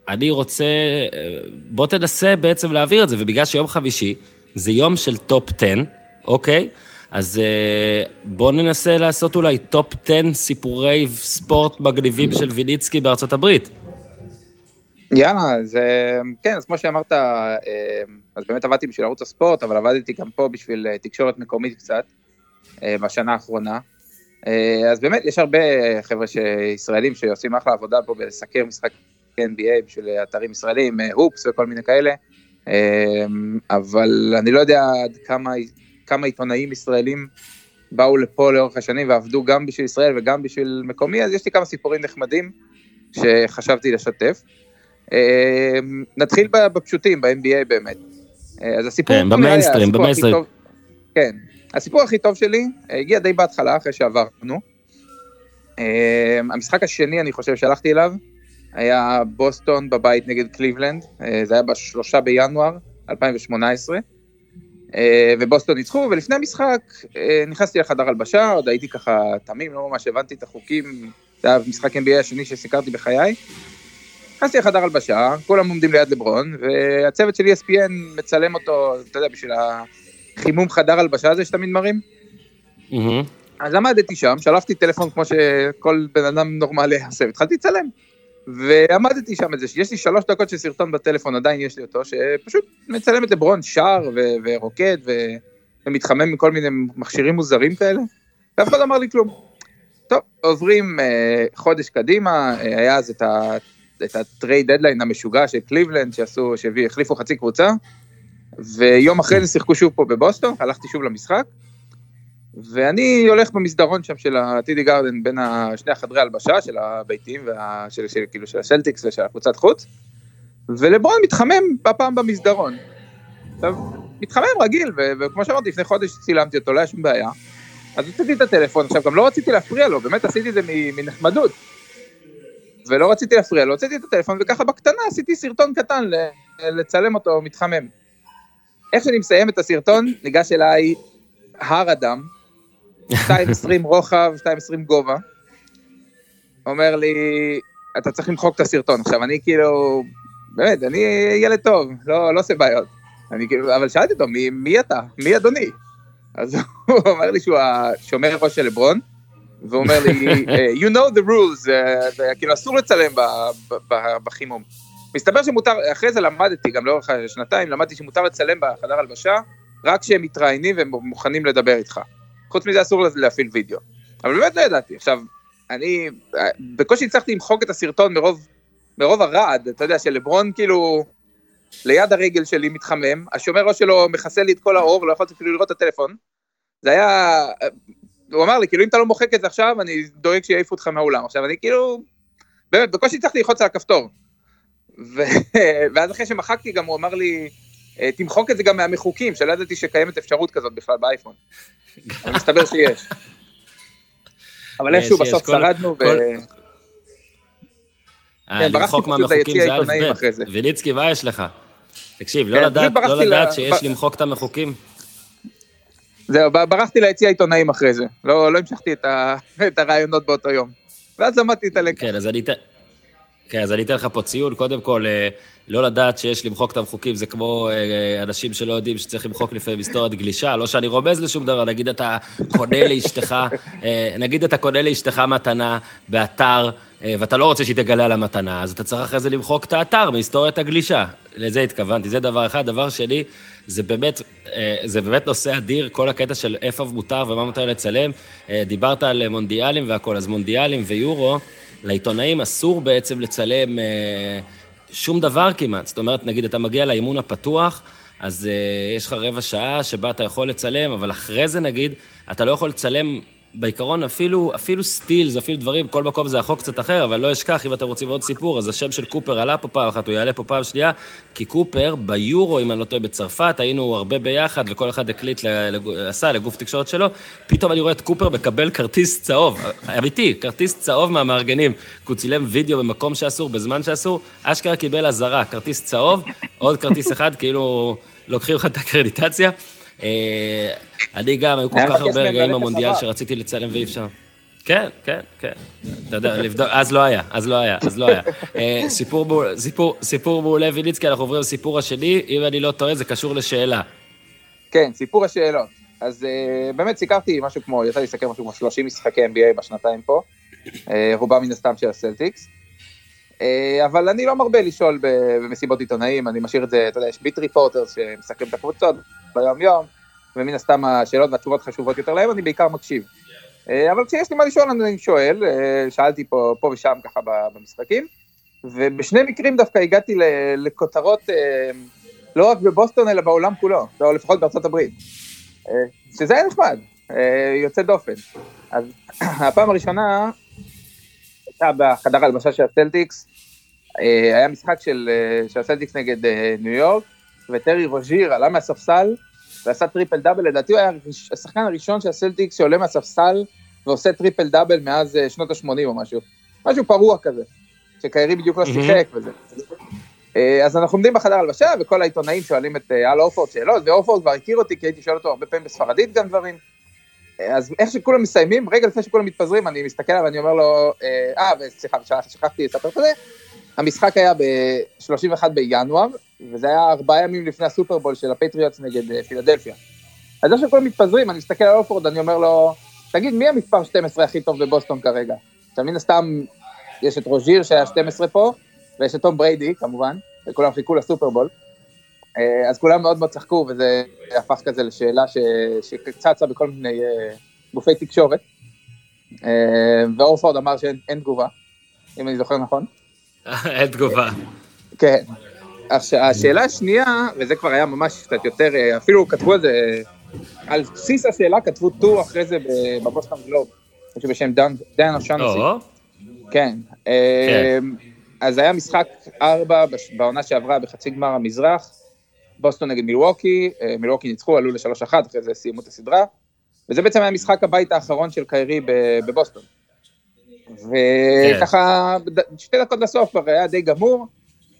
ואני רוצה, אה, בוא תנסה בעצם להעביר את זה, ובגלל שיום חמישי זה יום של top 10, אוקיי? אז אה, בואו ננסה לעשות אולי top 10 סיפורי ספורט מגניבים של ויניצקי בארצות הברית. יאללה, אז אה, כן, אז כמו שאמרת, אז באמת עבדתי בשביל ערוץ הספורט, אבל עבדתי גם פה בשביל תקשורת מקומית קצת, בשנה האחרונה. אז באמת, יש הרבה חבר'ה ישראלים שעושים אחלה עבודה פה בלסקר משחק NBA בשביל אתרים ישראלים, אה, הופס וכל מיני כאלה, אה, אבל אני לא יודע עד כמה, כמה עיתונאים ישראלים באו לפה לאורך השנים ועבדו גם בשביל ישראל וגם בשביל מקומי, אז יש לי כמה סיפורים נחמדים שחשבתי לשתף. אה, נתחיל בפשוטים, ב-NBA באמת. אה, אז הסיפור... כן, במיינסטרים, במיינסטרים. טוב- כן. הסיפור הכי טוב שלי אה, הגיע די בהתחלה, אחרי שעברנו. אה, המשחק השני, אני חושב, שהלכתי אליו, היה בוסטון בבית נגד קליבלנד, אה, זה היה בשלושה בינואר 2018, אה, ובוסטון ניצחו, ולפני המשחק אה, נכנסתי לחדר הלבשה, עוד הייתי ככה תמים, לא ממש הבנתי את החוקים, זה היה משחק NBA השני שסיקרתי בחיי. נכנסתי לחדר הלבשה, כולם עומדים ליד לברון, והצוות של ESPN מצלם אותו, אתה יודע, בשביל החימום חדר הלבשה הזה שתמיד מראים. מהמם. אז עמדתי שם, שלפתי טלפון כמו שכל בן אדם נורמלי יעשה, והתחלתי לצלם. ועמדתי שם איזה, יש לי שלוש דקות של סרטון בטלפון, עדיין יש לי אותו, שפשוט מצלם את לברון שר ו- ורוקד ו- ומתחמם מכל מיני מכשירים מוזרים כאלה, ואף אחד לא אמר לי כלום. טוב, עוברים אה, חודש קדימה, אה, היה אז את, ה- את ה trade deadline המשוגע של קליבלנד, שעשו, שהחליפו חצי קבוצה, ויום אחרי זה שיחקו שוב פה בבוסטון, הלכתי שוב למשחק, ואני הולך במסדרון שם של ה-TD גארדן בין שני החדרי הלבשה של הביתים, וה, של, של, כאילו של הסלטיקס ושל הקבוצת חוץ, ולברון מתחמם הפעם במסדרון. עכשיו, מתחמם רגיל, ו- וכמו שאמרתי, לפני חודש צילמתי אותו, לא היה שום בעיה. אז הוצאתי את הטלפון, עכשיו גם לא רציתי להפריע לו, באמת עשיתי את זה מנחמדות. ולא רציתי להפריע לו, הוצאתי את הטלפון, וככה בקטנה עשיתי סרטון קטן לצלם אותו מתחמם. איך שאני מסיים את הסרטון, ניגש אליי הר אדם, 2.20 רוחב, 2.20 גובה. אומר לי, אתה צריך למחוק את הסרטון. עכשיו, אני כאילו, באמת, אני ילד טוב, לא, לא עושה בעיות. אני כאילו, אבל שאלתי אותו, מי, מי אתה? מי אדוני? אז הוא אומר לי שהוא השומר ראש של לברון, והוא אומר לי, "אה, you know the rules, אה, וכאילו אסור לצלם בחימום. מסתבר שמותר, אחרי זה למדתי, גם לאורך השנתיים, למדתי שמותר לצלם בחדר הלבשה, רק כשהם מתראיינים והם מוכנים לדבר איתך. חוץ מזה אסור להפעיל וידאו. אבל באמת לא ידעתי. עכשיו, אני אה, בקושי הצלחתי למחוק את הסרטון מרוב, מרוב הרעד, אתה יודע, שלברון כאילו ליד הרגל שלי מתחמם, השומר ראש שלו מכסה לי את כל האור, לא יכולתי אפילו לראות את הטלפון. זה היה, הוא אמר לי, כאילו, אם אתה לא מוחק את זה עכשיו, אני דואג שיעיפו אותך מהאולם. עכשיו, אני כאילו, באמת, בקושי הצלחתי ללחוץ על הכפתור. ו... ואז אחרי שמחקתי, גם הוא אמר לי, "אה, תמחוק את זה גם מהמחוקים, שלא ידעתי שקיימת אפשרות כזאת בכלל באייפון. אבל מסתבר שיש. אבל איכשהו בסוף שרדנו, ו... אה, כן, למחוק מהמחוקים זה א' ב'. ויליצקי, מה יש לך? תקשיב, לא כן, לדעת לא שיש למחוק את המחוקים? זהו, ברחתי ליציע העיתונאים אחרי זה. לא, לא המשכתי. את הרעיונות באותו יום. ואז למדתי את הלקח. כן, אז אני אתן... כן, אז אני אתן לך פה ציון. קודם כל, אה, לא לדעת שיש למחוק את המחוקים, זה כמו אה, אנשים שלא יודעים שצריך למחוק לפעמים היסטוריית גלישה. לא שאני רומז לשום דבר, נגיד אתה קונה לאשתך, אה, נגיד אתה קונה לאשתך מתנה באתר, אה, ואתה לא רוצה שהיא תגלה על המתנה, אז אתה צריך אחרי זה למחוק את האתר מהיסטוריית הגלישה. לזה התכוונתי, זה דבר אחד. דבר שני, זה באמת, אה, זה באמת נושא אדיר, כל הקטע של איפה מותר ומה מותר לצלם. אה, דיברת על מונדיאלים והכול, אז מונדיאלים ויורו, לעיתונאים אסור בעצם לצלם אה, שום דבר כמעט. זאת אומרת, נגיד, אתה מגיע לאימון הפתוח, אז אה, יש לך רבע שעה שבה אתה יכול לצלם, אבל אחרי זה, נגיד, אתה לא יכול לצלם בעיקרון אפילו, אפילו סטילס, אפילו דברים, כל מקום זה החוק קצת אחר, אבל לא אשכח, אם אתם רוצים עוד סיפור, אז השם של קופר עלה פה פעם אחת, הוא יעלה פה פעם שנייה, כי קופר, ביורו, אם אני לא טועה, בצרפת, היינו הרבה ביחד, וכל אחד הקליט, עשה לגוף תקשורת שלו, פתאום אני רואה את קופר מקבל כרטיס צהוב, אמיתי, כרטיס צהוב מהמארגנים, כי הוא צילם וידאו במקום שאסור, בזמן שאסור, אשכרה קיבל אזהרה, כרטיס צהוב, עוד כרטיס אחד, כאילו לוקחים לך את הקרדיטציה. אה, אני גם, היו כל כך הרבה רגעים במונדיאל. שרציתי לצלם ואי אפשר. כן, כן, כן. אתה יודע, לבדוק, אז לא היה, אז לא היה, אז לא היה. אה, סיפור מעולה, ויניצקי, אנחנו עוברים לסיפור השני, אם אני לא טועה, זה קשור לשאלה. כן, סיפור השאלות. אז uh, באמת סיקרתי משהו כמו, יצא לי לסקר משהו כמו 30 משחקי NBA בשנתיים פה, רובם מן הסתם של הסלטיקס. Uh, אבל אני לא מרבה לשאול במסיבות עיתונאים, אני משאיר את זה, אתה יודע, יש ביט ריפורטרס שמסקרים את הקבוצות ביום יום, ומן הסתם השאלות והתשובות חשובות יותר להם, אני בעיקר מקשיב. Uh, אבל כשיש לי מה לשאול אני שואל, uh, שאלתי פה, פה ושם ככה במשחקים, ובשני מקרים דווקא הגעתי לכותרות לא רק בבוסטון אלא בעולם כולו, או לפחות בארצות הברית. אה, שזה היה נחמד, אה, יוצא דופן. אז הפעם הראשונה הייתה בחדר הלבשה של הסלטיקס, אה, היה משחק של, של הסלטיקס נגד ניו יורק, וטרי רוז'יר עלה מהספסל ועשה טריפל דאבל, לדעתי הוא היה השחקן הראשון של הסלטיקס שעולה מהספסל ועושה טריפל דאבל מאז שנות ה-80 או משהו. משהו פרוע כזה, שקיירי בדיוק לא שיחק וזה. אה, אז אנחנו עומדים בחדר הלבשה, וכל העיתונאים שואלים את אה, אל אורפורד שאלות, ואורפורד כבר הכיר אותי, כי הייתי שואל אותו הרבה פעמים בספרדית גם דברים. אה, אז איך שכולם מסיימים, רגע לפני שכולם מתפזרים, אני מסתכל עליו ואני אומר לו, אה, וסליחה, שכחתי לספר את זה, המשחק היה ב-31 בינואר, וזה היה ארבעה ימים לפני הסופרבול של הפטריוטס נגד פילדלפיה. אז איך שכולם מתפזרים, אני מסתכל על אורפורד, אני אומר לו, תגיד, מי המספר 12 הכי טוב בבוסטון כרגע? עכשיו, מן הסתם, יש את רוז'יר שהיה 12 פה, ויש את תום בריידי, כמובן, וכולם חיכו לסופרבול. אה, אז כולם מאוד מאוד צחקו, וזה הפך כזה לשאלה ש... שצצה בכל מיני אה, גופי תקשורת. אה, ואורפורד אמר שאין תגובה, אם אני זוכר נכון. אין תגובה. כן. עכשיו, השאלה השנייה, וזה כבר היה ממש קצת יותר, אפילו כתבו את זה, על בסיס השאלה כתבו טור אחרי זה בבוסטון גלוב, משהו בשם דן אושנוסי. כן. כן. אז היה משחק ארבע בעונה שעברה בחצי גמר המזרח, בוסטון נגד מילווקי, אה, מילווקי ניצחו, עלו לשלוש אחת, אחרי זה סיימו את הסדרה, וזה בעצם היה משחק הבית האחרון של קיירי בבוסטון. וככה, שתי דקות לסוף כבר היה די גמור,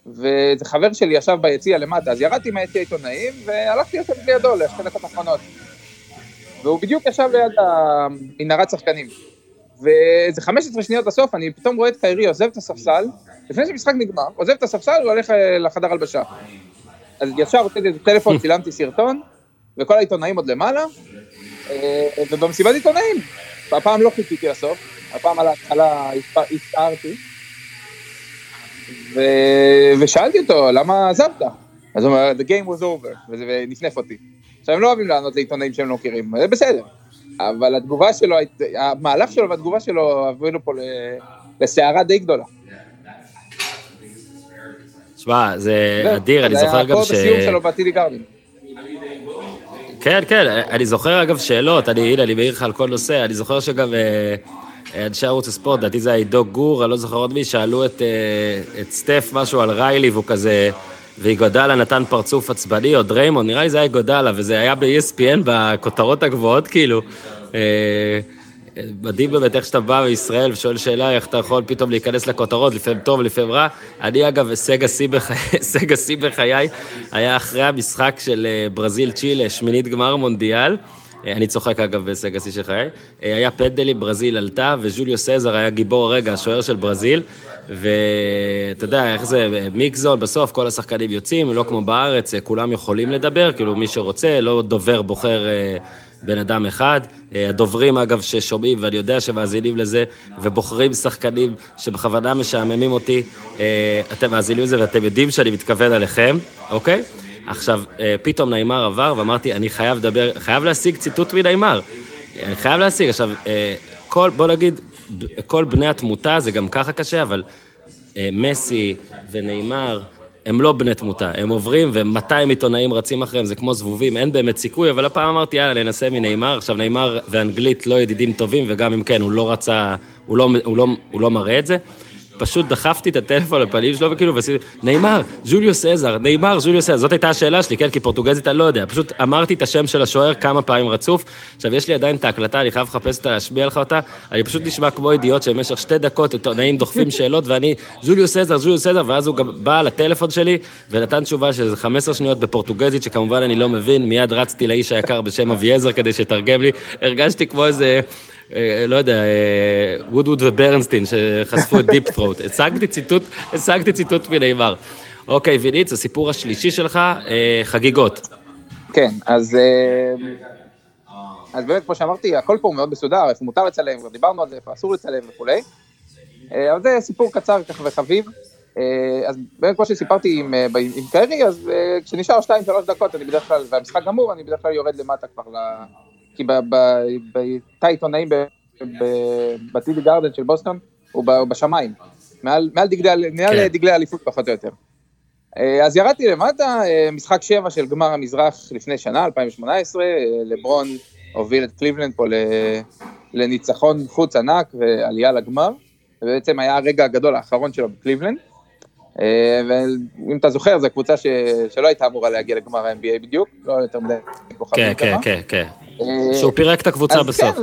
ואיזה חבר שלי ישב ביציע למטה, אז ירדתי מהיציע עיתונאים, והלכתי לשבת לידו לשתי דקות האחרונות. והוא בדיוק ישב ליד המנהרת שחקנים. ואיזה 15 שניות לסוף, אני פתאום רואה את קיירי עוזב את הספסל, לפני שהמשחק נגמר, עוזב את הספסל והולך אה, לחדר הלבשה. אז ישר הוצאתי את הטלפון, צילמתי סרטון, וכל העיתונאים עוד למעלה, אה, ובמסיבת עיתונאים, הפעם לא חיכיתי לסוף, הפעם על ההתחלה הצטערתי, ו... ושאלתי אותו, למה עזבת? אז הוא אומר, the game was over, ונפנף אותי. עכשיו, הם לא אוהבים לענות לעיתונאים שהם לא מכירים, זה בסדר. אבל התגובה שלו, המהלך שלו והתגובה שלו הובילו פה לסערה די גדולה. תשמע, זה אדיר, אני זוכר גם ש... זה היה הקוד הסיום שלו בטילי גרדין. כן, כן, אני זוכר אגב שאלות, אני, הנה, אני מעיר לך על כל נושא, אני זוכר שגם אה, אנשי ערוץ הספורט, לדעתי זה היה עידו גור, אני לא זוכר עוד מי, שאלו את, אה, את סטף משהו על ריילי, והוא כזה, ואיגודלה נתן פרצוף עצבני, או דריימון, נראה לי זה היה איגודלה, וזה היה ב-ESPN בכותרות הגבוהות, כאילו. מדהים באמת איך שאתה בא מישראל ושואל שאלה, איך אתה יכול פתאום להיכנס לכותרות, לפעמים טוב, לפעמים רע. אני אגב, הישג השיא בחיי היה אחרי המשחק של אה, ברזיל-צ'ילה, שמינית גמר מונדיאל. אה, אני צוחק אגב בהישג השיא של חיי. אה, היה פנדלים, ברזיל עלתה, וג'וליו סזר היה גיבור הרגע, השוער של ברזיל. ואתה יודע, איך זה, מיקזון, בסוף כל השחקנים יוצאים, לא כמו בארץ, כולם יכולים לדבר, כאילו מי שרוצה, לא דובר בוחר בן אדם אחד. אה, הדוברים, אגב, ששומעים, ואני יודע שמאזינים לזה, ובוחרים שחקנים שבכוונה משעממים אותי, אה, אתם מאזינים לזה ואתם יודעים שאני מתכוון עליכם, אוקיי? עכשיו, אה, פתאום נעימר עבר, ואמרתי, אני חייב לדבר, חייב להשיג ציטוט מנעימר. אני חייב להשיג. עכשיו, כל, בוא נגיד, כל בני התמותה, זה גם ככה קשה, אבל מסי ונעימר, הם לא בני תמותה, הם עוברים ו-200 עיתונאים רצים אחריהם, זה כמו זבובים, אין באמת סיכוי, אבל הפעם אמרתי, יאללה, ננסה מנאמר. עכשיו, נאמר ואנגלית לא ידידים טובים, וגם אם כן, הוא לא רצה, הוא לא, הוא לא, הוא לא מראה את זה. פשוט דחפתי את הטלפון לפנים שלו, וכאילו, ועשיתי, נאמר, ז'וליוס עזר, נאמר, ז'וליוס עזר. זאת הייתה השאלה שלי, כן? כי פורטוגזית אני לא יודע. פשוט אמרתי את השם של השוער כמה פעמים רצוף. עכשיו, יש לי עדיין את ההקלטה, אני חייב לחפש אותה, להשמיע לך אותה. אני פשוט נשמע כמו אידיוט שבמשך שתי דקות עיתונאים דוחפים שאלות, ואני, ז'וליו סזאר, ז'וליו סזאר, ואז הוא גם בא לטלפון שלי, ונתן תשובה של 15 שניות בפורטוגזית, שכמובן אני לא מבין, מיד רצתי לאיש היקר בשם אביעזר כדי שיתרגם לי. הרגשתי כמו איזה... אה, לא יודע, וודוורד אה, וברנסטיין שחשפו את Deep Throat. השגתי ציטוט, השגתי ציטוט מנאמר. אוקיי, ויניץ, הסיפור השלישי שלך, אה, חגיגות. כן, אז אז באמת, כמו שאמרתי, הכל פה מאוד מסודר, איפה מותר לצלם, כבר דיברנו על זה, איפה אסור לצלם וכולי. אבל זה סיפור קצר ככה וחביב. אז באמת, כמו שסיפרתי עם, עם קרי, אז כשנשאר 2-3 דקות, אני בדרך כלל, והמשחק גמור, אני בדרך כלל יורד למטה כבר. כי בתא עיתונאים בטידי גרדן של בוסטון, הוא בשמיים. מעל, מעל דגלי, כן. דגלי אליפות פחות או יותר. אה, אז ירדתי למטה, אה, משחק שבע של גמר המזרח לפני שנה, 2018, אה, לברון הוביל את קליבלנד פה לניצחון חוץ ענק ועלייה לגמר, ובעצם היה הרגע הגדול האחרון שלו בקליבלנד. ואם אתה זוכר, זו קבוצה ש... שלא הייתה אמורה להגיע לגמר ה-NBA בדיוק, לא יותר מדי כוכבים כן, כן, ככה. כן, כן. אה, שהוא פירק את הקבוצה אז בסוף. כן,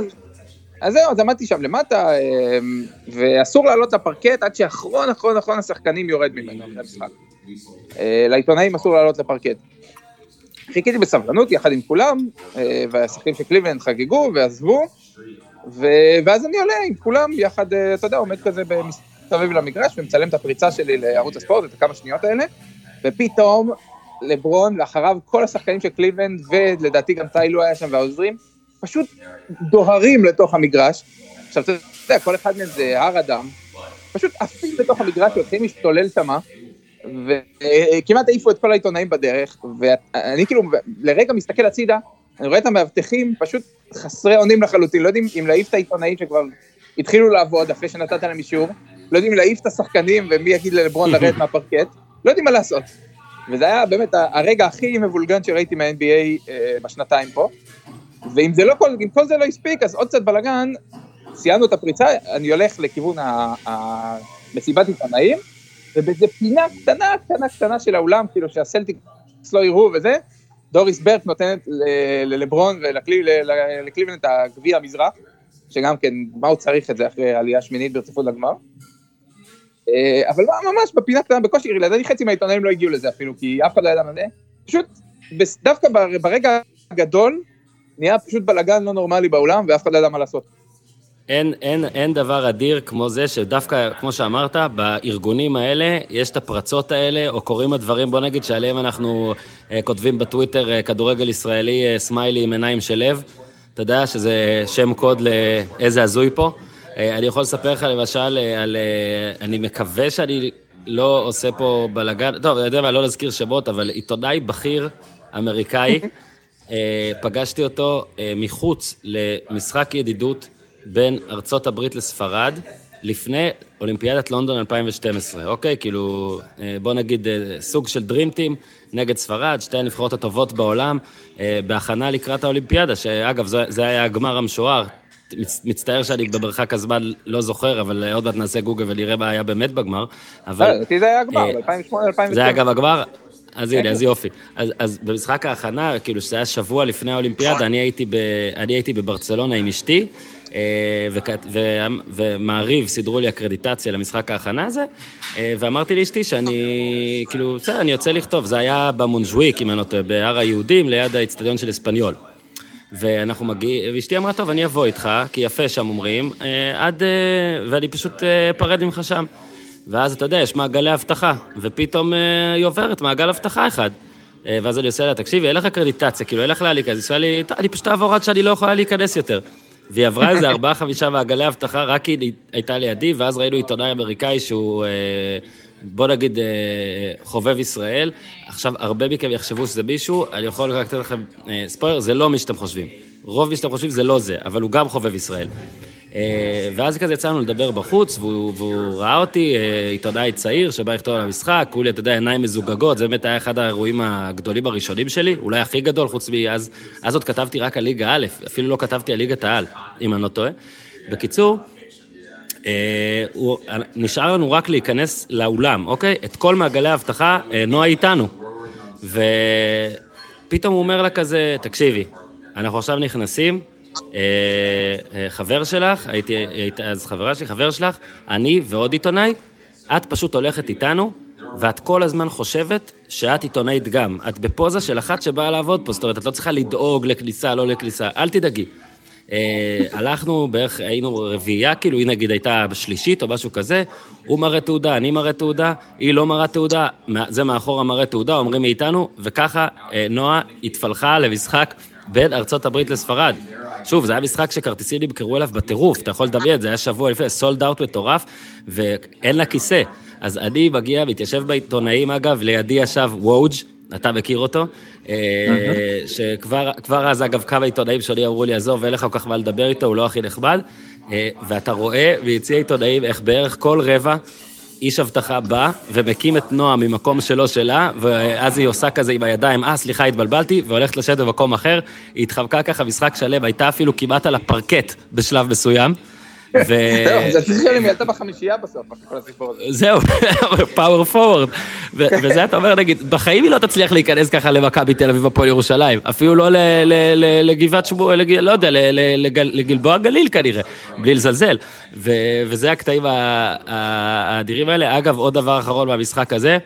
אז זהו, אז עמדתי שם למטה, אה, ואסור לעלות לפרקט עד שאחרון אחרון אחרון השחקנים יורד ממנו אחרי המשחק. אה, לעיתונאים אסור לעלות לפרקט. חיכיתי בסבלנות יחד עם כולם, והשחקנים של קליבלנד חגגו ועזבו, ו- ואז אני עולה עם כולם יחד, אתה יודע, עומד כזה מסתובב למגרש ומצלם את הפריצה שלי לערוץ הספורט, את הכמה שניות האלה, ופתאום לברון ואחריו כל השחקנים של קליבלנד, ולדעתי גם טיילו היה שם והעוזרים, פשוט דוהרים לתוך המגרש. עכשיו, אתה יודע, כל אחד מהם זה הר אדם, פשוט עפים לתוך המגרש ומתחילים להשתולל שמה, וכמעט העיפו את כל העיתונאים בדרך, ואני כאילו לרגע מסתכל הצידה, אני רואה את המאבטחים פשוט חסרי אונים לחלוטין, לא יודעים אם להעיף את העיתונאים שכבר התחילו לעבוד אחרי שנתת להם אישור, לא יודעים להעיף את השחקנים ומי יגיד ללברון לרדת מהפרקט, לא יודעים מה לעשות. וזה היה באמת הרגע הכי מבולגן שראיתי מה-NBA אה, בשנתיים פה. ואם זה לא כל, אם כל זה לא הספיק, אז עוד קצת בלאגן, סיימנו את הפריצה, אני הולך לכיוון ה- ה- מסיבת עיתונאים, ובאיזה פינה קטנה, קטנה, קטנה של האולם, כאילו שהסלטיקס לא יראו וזה, דוריס ברק נותנת ללברון ולקליבלנד את הגביע המזרח, שגם כן, מה הוא צריך את זה אחרי עלייה שמינית ברציפות לגמר. אה, אבל לא, ממש בפינה קטנה, בקושי, לדעתי חצי מהעיתונאים לא הגיעו לזה אפילו, כי אף אחד לא ידע מה זה. פשוט, דווקא בר- ברגע הגדול, נהיה פשוט בלאגן לא נורמלי באולם, ואף אחד לא ידע מה לעשות. אין, אין, אין דבר אדיר כמו זה שדווקא, כמו שאמרת, בארגונים האלה יש את הפרצות האלה, או קורים הדברים, בוא נגיד, שעליהם אנחנו אה, כותבים בטוויטר אה, כדורגל ישראלי אה, סמיילי עם עיניים של לב. אתה יודע שזה שם קוד לאיזה הזוי פה. אה, אני יכול לספר לך למשל אה, על... אה, אני מקווה שאני לא עושה פה בלאגן, טוב, אני יודע מה, לא להזכיר שמות, אבל עיתונאי בכיר אמריקאי, פגשתי אותו מחוץ למשחק ידידות בין ארצות הברית לספרד, לפני אולימפיאדת לונדון 2012, אוקיי? כאילו, בוא נגיד סוג של דרימטים נגד ספרד, שתי הנבחרות הטובות בעולם, בהכנה לקראת האולימפיאדה, שאגב, זה, זה היה הגמר המשוער. מצ- מצטער שאני במרחק הזמן לא זוכר, אבל אה, עוד מעט נעשה גוגל ונראה מה היה באמת בגמר. אבל... אה, לדעתי זה היה הגמר, אה, ב-2008-2009. זה היה גם הגמר? אז הנה, אז יופי. אז, אז במשחק ההכנה, כאילו שזה היה שבוע לפני האולימפיאדה, אני הייתי, ב, אני הייתי בברצלונה עם אשתי, אה, ומעריב סידרו לי אקרדיטציה למשחק ההכנה הזה, אה, ואמרתי לאשתי שאני, כאילו, בסדר, אני יוצא לכתוב, זה היה במונג'וויק, אם אני לא טועה, בהר היהודים, ליד האצטדיון של אספניול. ואנחנו מגיעים, ואשתי אמרה, טוב, אני אבוא איתך, כי יפה שם אומרים, אה, עד... אה, ואני פשוט אה, אפרד ממך שם. ואז אתה יודע, יש מעגלי אבטחה, ופתאום היא עוברת מעגל אבטחה אחד. ואז אני עושה לה, תקשיבי, אין לך אקרדיטציה, כאילו, אין לך לאן להיכנס. היא עושה לי, "טוב, אני פשוט אעבור עד שאני לא יכולה להיכנס יותר. והיא עברה איזה ארבעה, חמישה מעגלי אבטחה, רק היא הייתה לידי, ואז ראינו עיתונאי אמריקאי שהוא, בוא נגיד, אה, חובב ישראל. עכשיו, הרבה מכם יחשבו שזה מישהו, אני יכול רק לתת לכם אה, ספוילר, זה לא מי שאתם חושבים. רוב מי שאתם חושבים זה לא זה, אבל הוא גם חובב ישראל. אה, ואז כזה יצאנו לדבר בחוץ, והוא, והוא ראה אותי, עיתונאי צעיר שבא לכתוב על המשחק, כולי, אתה יודע, עיניים מזוגגות, זה באמת היה אחד האירועים הגדולים הראשונים שלי, אולי הכי גדול, חוץ מאז, אז עוד כתבתי רק על ליגה א', אפילו לא כתבתי על ליגת העל, אם אני לא טועה. בקיצור, הוא, נשאר לנו רק להיכנס לאולם, אוקיי? את כל מעגלי האבטחה, אה, נועה איתנו. ופתאום הוא אומר לה כזה, תקשיבי, אנחנו עכשיו נכנסים, אה, אה, חבר שלך, הייתי, הייתי אז חברה שלי, חבר שלך, אני ועוד עיתונאי, את פשוט הולכת איתנו, ואת כל הזמן חושבת שאת עיתונאית גם. את בפוזה של אחת שבאה לעבוד פה, זאת אומרת, את לא צריכה לדאוג לכניסה, לא לכניסה, אל תדאגי. אה, הלכנו בערך, היינו רביעייה, כאילו, היא נגיד הייתה בשלישית או משהו כזה, הוא מראה תעודה, אני מראה תעודה, היא לא מראה תעודה, זה מאחורה מראה תעודה, אומרים היא איתנו, וככה אה, נועה התפלחה למשחק בין ארצות הברית לספרד. שוב, זה היה משחק שכרטיסים נמכרו אליו בטירוף, אתה יכול לדמיין, זה היה שבוע לפני, סולד אאוט מטורף, ואין לה כיסא. אז אני מגיע, מתיישב בעיתונאים, אגב, לידי ישב וואוג', אתה מכיר אותו, אה, שכבר כבר אז, אגב, כמה עיתונאים שלי אמרו לי, עזוב, אין לך כל כך מה לדבר איתו, הוא לא הכי נחמד, אה, ואתה רואה ביציע עיתונאים איך בערך כל רבע איש אבטחה בא ומקים את נועה ממקום שלו שלה, ואז היא עושה כזה עם הידיים, אה, סליחה, התבלבלתי, והולכת לשבת במקום אחר. היא התחמקה ככה משחק שלם, הייתה אפילו כמעט על הפרקט בשלב מסוים. זה צריך להיות אם עלתה בחמישייה בסוף, אחרי כל הסיפור הזה. זהו, פאוור פורוורד. וזה אתה אומר, נגיד, בחיים היא לא תצליח להיכנס ככה למכבי תל אביב הפועל ירושלים. אפילו לא לגבעת שמואל, לג- לא יודע, לגלבוע גליל כנראה, בלי לזלזל. וזה הקטעים האדירים האלה. אגב, עוד דבר אחרון מהמשחק הזה,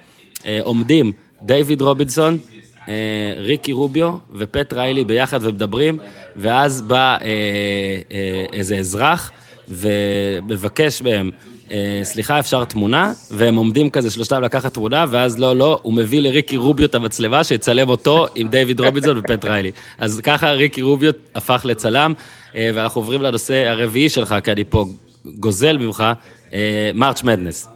אה, עומדים דיוויד רובינסון, אה, ריקי רוביו ופט ריילי ביחד ומדברים, ואז בא אה, אה, איזה אזרח ומבקש מהם, אה, סליחה, אפשר תמונה? והם עומדים כזה שלושתם לקחת תמונה, ואז לא, לא, הוא מביא לריקי רוביו את המצלמה שיצלם אותו עם דיוויד רובינסון ופט ריילי. אז ככה ריקי רוביו הפך לצלם, אה, ואנחנו עוברים לנושא הרביעי שלך, כי אני פה גוזל ממך, מרץ' מדנס.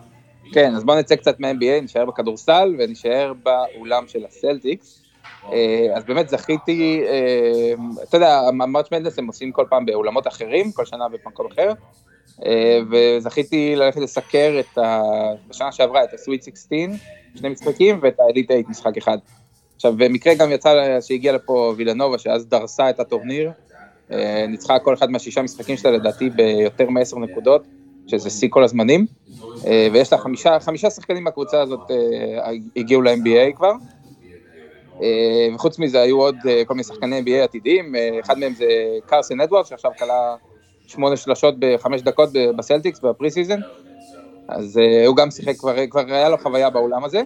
כן, אז בואו נצא קצת מה-NBA, נשאר בכדורסל ונשאר באולם של הסלטיקס. אה, אז באמת זכיתי, אה, אתה יודע, מרץ' מדנס הם עושים כל פעם באולמות אחרים, כל שנה במקום אחר, אה, וזכיתי ללכת לסקר את ה... בשנה שעברה את הסוויט 16, שני משחקים, ואת האליט 8 משחק אחד. עכשיו, במקרה גם יצא שהגיע לפה וילנובה, שאז דרסה את הטורניר, ניצחה כל אחד מהשישה משחקים שלה לדעתי ביותר מעשר נקודות, שזה שיא כל הזמנים, ויש לה חמישה, חמישה שחקנים מהקבוצה הזאת הגיעו ל-NBA כבר. אה, וחוץ מזה היו עוד אה, כל מיני שחקני NBA עתידיים, אה, אחד מהם זה קרסן אדוארד, שעכשיו כלה שמונה שלשות בחמש דקות בסלטיקס ב preseason, אז הוא גם שיחק, כבר, כבר היה לו חוויה באולם הזה.